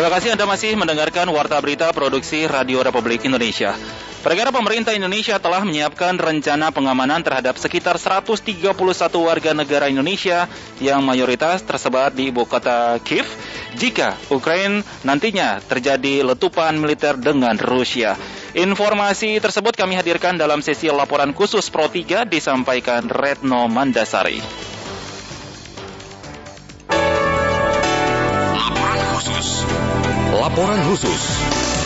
Terima kasih Anda masih mendengarkan Warta Berita Produksi Radio Republik Indonesia. Perkara pemerintah Indonesia telah menyiapkan rencana pengamanan terhadap sekitar 131 warga negara Indonesia yang mayoritas tersebar di ibu kota Kiev jika Ukraina nantinya terjadi letupan militer dengan Rusia. Informasi tersebut kami hadirkan dalam sesi laporan khusus Pro 3 disampaikan Retno Mandasari. Khusus. Laporan khusus.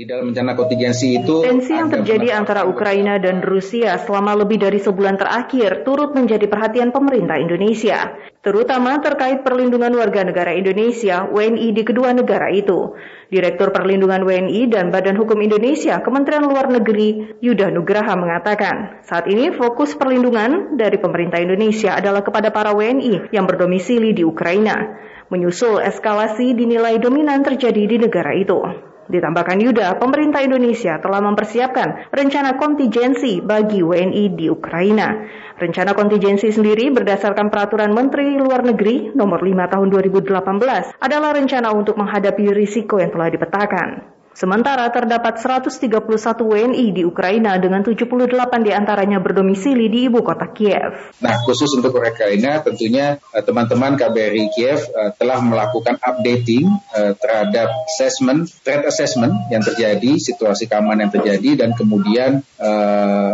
Di dalam rencana kontingensi itu tensi yang terjadi antara Ukraina dan Rusia selama lebih dari sebulan terakhir turut menjadi perhatian pemerintah Indonesia, terutama terkait perlindungan warga negara Indonesia WNI di kedua negara itu. Direktur Perlindungan WNI dan Badan Hukum Indonesia Kementerian Luar Negeri Yuda Nugraha mengatakan, saat ini fokus perlindungan dari pemerintah Indonesia adalah kepada para WNI yang berdomisili di Ukraina, menyusul eskalasi dinilai dominan terjadi di negara itu. Ditambahkan Yuda, pemerintah Indonesia telah mempersiapkan rencana kontingensi bagi WNI di Ukraina. Rencana kontingensi sendiri berdasarkan peraturan Menteri Luar Negeri nomor 5 tahun 2018 adalah rencana untuk menghadapi risiko yang telah dipetakan. Sementara terdapat 131 WNI di Ukraina dengan 78 di antaranya berdomisili di ibu kota Kiev. Nah, khusus untuk Ukraina tentunya eh, teman-teman KBRI Kiev uh, telah melakukan updating uh, terhadap assessment, threat assessment yang terjadi, situasi keamanan yang terjadi, dan kemudian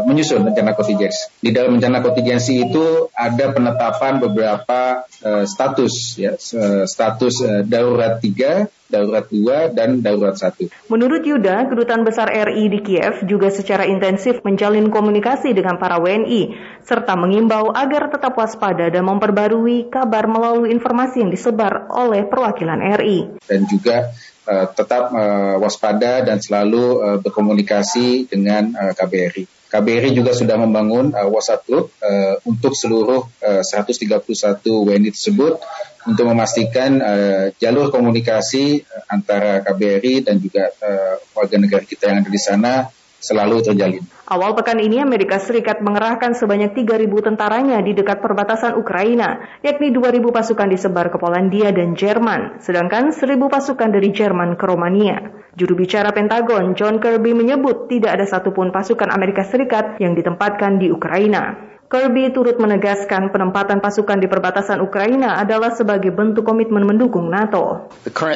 menyusun rencana kontingensi. Di dalam rencana kontingensi itu ada penetapan beberapa status, ya, status darurat 3, darurat 2, dan darurat 1. Menurut Yuda, Kedutaan Besar RI di Kiev juga secara intensif menjalin komunikasi dengan para WNI, serta mengimbau agar tetap waspada dan memperbarui kabar melalui informasi yang disebar oleh perwakilan RI. Dan juga uh, tetap uh, waspada dan selalu uh, berkomunikasi dengan uh, KBRI. KBRI juga sudah membangun uh, WhatsApp group uh, untuk seluruh uh, 131 WNI tersebut untuk memastikan uh, jalur komunikasi uh, antara KBRI dan juga uh, warga negara kita yang ada di sana selalu terjalin. Awal pekan ini Amerika Serikat mengerahkan sebanyak 3.000 tentaranya di dekat perbatasan Ukraina, yakni 2.000 pasukan disebar ke Polandia dan Jerman, sedangkan 1.000 pasukan dari Jerman ke Romania. Juru bicara Pentagon John Kirby menyebut tidak ada satupun pasukan Amerika Serikat yang ditempatkan di Ukraina. Kirby turut menegaskan penempatan pasukan di perbatasan Ukraina adalah sebagai bentuk komitmen mendukung NATO.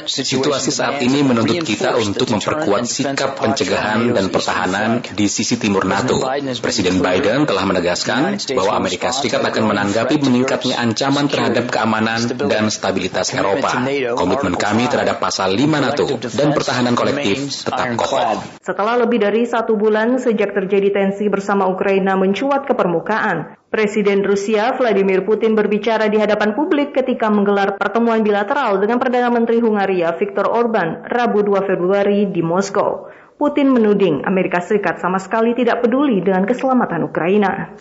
Situasi saat ini menuntut kita untuk memperkuat sikap pencegahan dan pertahanan di sisi timur NATO. Presiden Biden telah menegaskan bahwa Amerika Serikat akan menanggapi meningkatnya ancaman terhadap keamanan dan stabilitas Eropa. Komitmen kami terhadap pasal 5 NATO dan pertahanan kolektif tetap kokoh. Setelah lebih dari satu bulan sejak terjadi tensi bersama Ukraina mencuat ke permukaan, Presiden Rusia Vladimir Putin berbicara di hadapan publik ketika menggelar pertemuan bilateral dengan Perdana Menteri Hungaria Viktor Orban Rabu 2 Februari di Moskow. Putin menuding Amerika Serikat sama sekali tidak peduli dengan keselamatan Ukraina.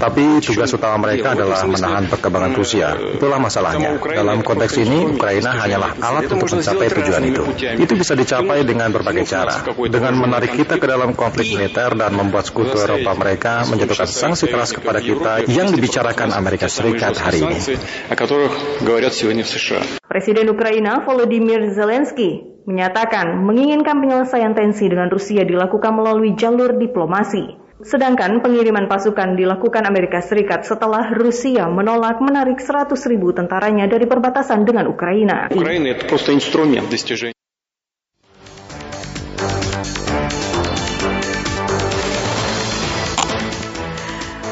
Tapi tugas utama mereka adalah menahan perkembangan Rusia. Itulah masalahnya. Dalam konteks ini, Ukraina hanyalah alat untuk mencapai tujuan itu. Itu bisa dicapai dengan berbagai cara. Dengan menarik kita ke dalam konflik militer dan membuat sekutu Eropa mereka menjatuhkan sanksi keras kepada kita yang dibicarakan Amerika Serikat hari ini. Presiden Ukraina Volodymyr Zelensky menyatakan menginginkan penyelesaian tensi dengan Rusia dilakukan melalui jalur diplomasi. Sedangkan pengiriman pasukan dilakukan Amerika Serikat setelah Rusia menolak menarik 100 ribu tentaranya dari perbatasan dengan Ukraina. Ukraina itu instrumen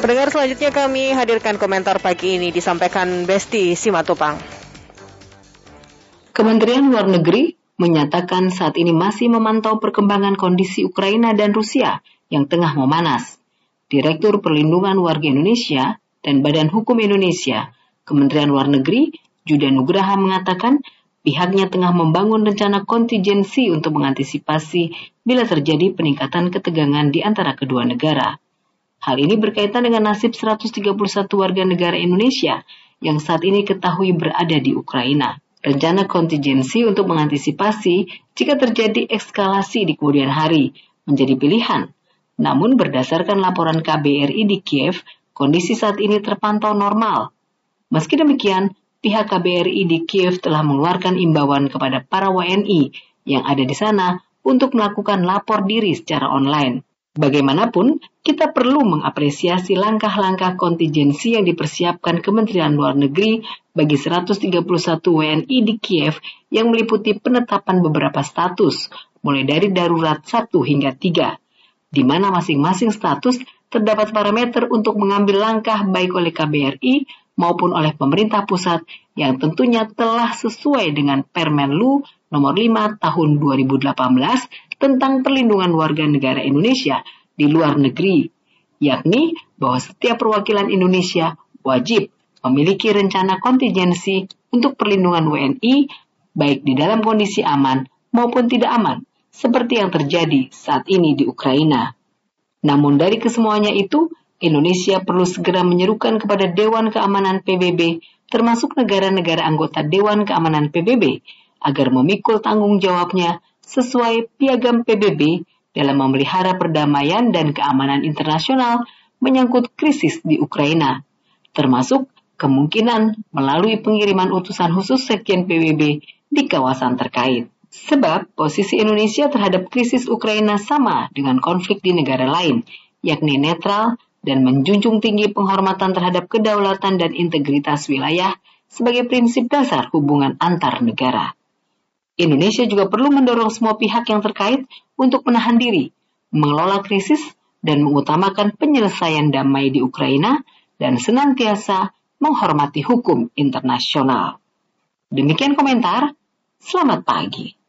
Pendengar selanjutnya kami hadirkan komentar pagi ini disampaikan Besti Simatupang. Kementerian Luar Negeri menyatakan saat ini masih memantau perkembangan kondisi Ukraina dan Rusia yang tengah memanas. Direktur Perlindungan Warga Indonesia dan Badan Hukum Indonesia, Kementerian Luar Negeri, Juda Nugraha mengatakan pihaknya tengah membangun rencana kontingensi untuk mengantisipasi bila terjadi peningkatan ketegangan di antara kedua negara. Hal ini berkaitan dengan nasib 131 warga negara Indonesia yang saat ini ketahui berada di Ukraina rencana kontingensi untuk mengantisipasi jika terjadi eskalasi di kemudian hari menjadi pilihan. Namun berdasarkan laporan KBRI di Kiev, kondisi saat ini terpantau normal. Meski demikian, pihak KBRI di Kiev telah mengeluarkan imbauan kepada para WNI yang ada di sana untuk melakukan lapor diri secara online. Bagaimanapun, kita perlu mengapresiasi langkah-langkah kontingensi yang dipersiapkan Kementerian Luar Negeri bagi 131 WNI di Kiev yang meliputi penetapan beberapa status, mulai dari darurat 1 hingga 3, di mana masing-masing status terdapat parameter untuk mengambil langkah baik oleh KBRI maupun oleh pemerintah pusat yang tentunya telah sesuai dengan Permenlu nomor 5 tahun 2018 tentang perlindungan warga negara Indonesia di luar negeri, yakni bahwa setiap perwakilan Indonesia wajib memiliki rencana kontingensi untuk perlindungan WNI baik di dalam kondisi aman maupun tidak aman, seperti yang terjadi saat ini di Ukraina. Namun dari kesemuanya itu, Indonesia perlu segera menyerukan kepada Dewan Keamanan PBB, termasuk negara-negara anggota Dewan Keamanan PBB, agar memikul tanggung jawabnya sesuai piagam PBB dalam memelihara perdamaian dan keamanan internasional menyangkut krisis di Ukraina, termasuk kemungkinan melalui pengiriman utusan khusus Sekjen PBB di kawasan terkait. Sebab posisi Indonesia terhadap krisis Ukraina sama dengan konflik di negara lain, yakni netral dan menjunjung tinggi penghormatan terhadap kedaulatan dan integritas wilayah sebagai prinsip dasar hubungan antar negara. Indonesia juga perlu mendorong semua pihak yang terkait untuk menahan diri, mengelola krisis, dan mengutamakan penyelesaian damai di Ukraina dan senantiasa menghormati hukum internasional. Demikian komentar. Selamat pagi.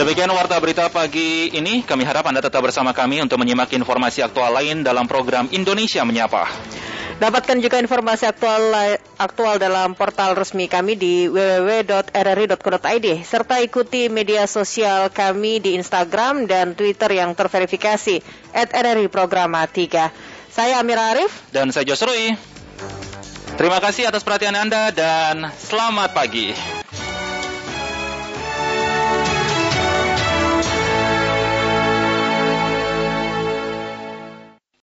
Demikian warta berita pagi ini. Kami harap Anda tetap bersama kami untuk menyimak informasi aktual lain dalam program Indonesia Menyapa. Dapatkan juga informasi aktual aktual dalam portal resmi kami di www.rri.co.id serta ikuti media sosial kami di Instagram dan Twitter yang terverifikasi @rri Programa 3. Saya Amira Arif dan saya Josrui. Terima kasih atas perhatian Anda dan selamat pagi.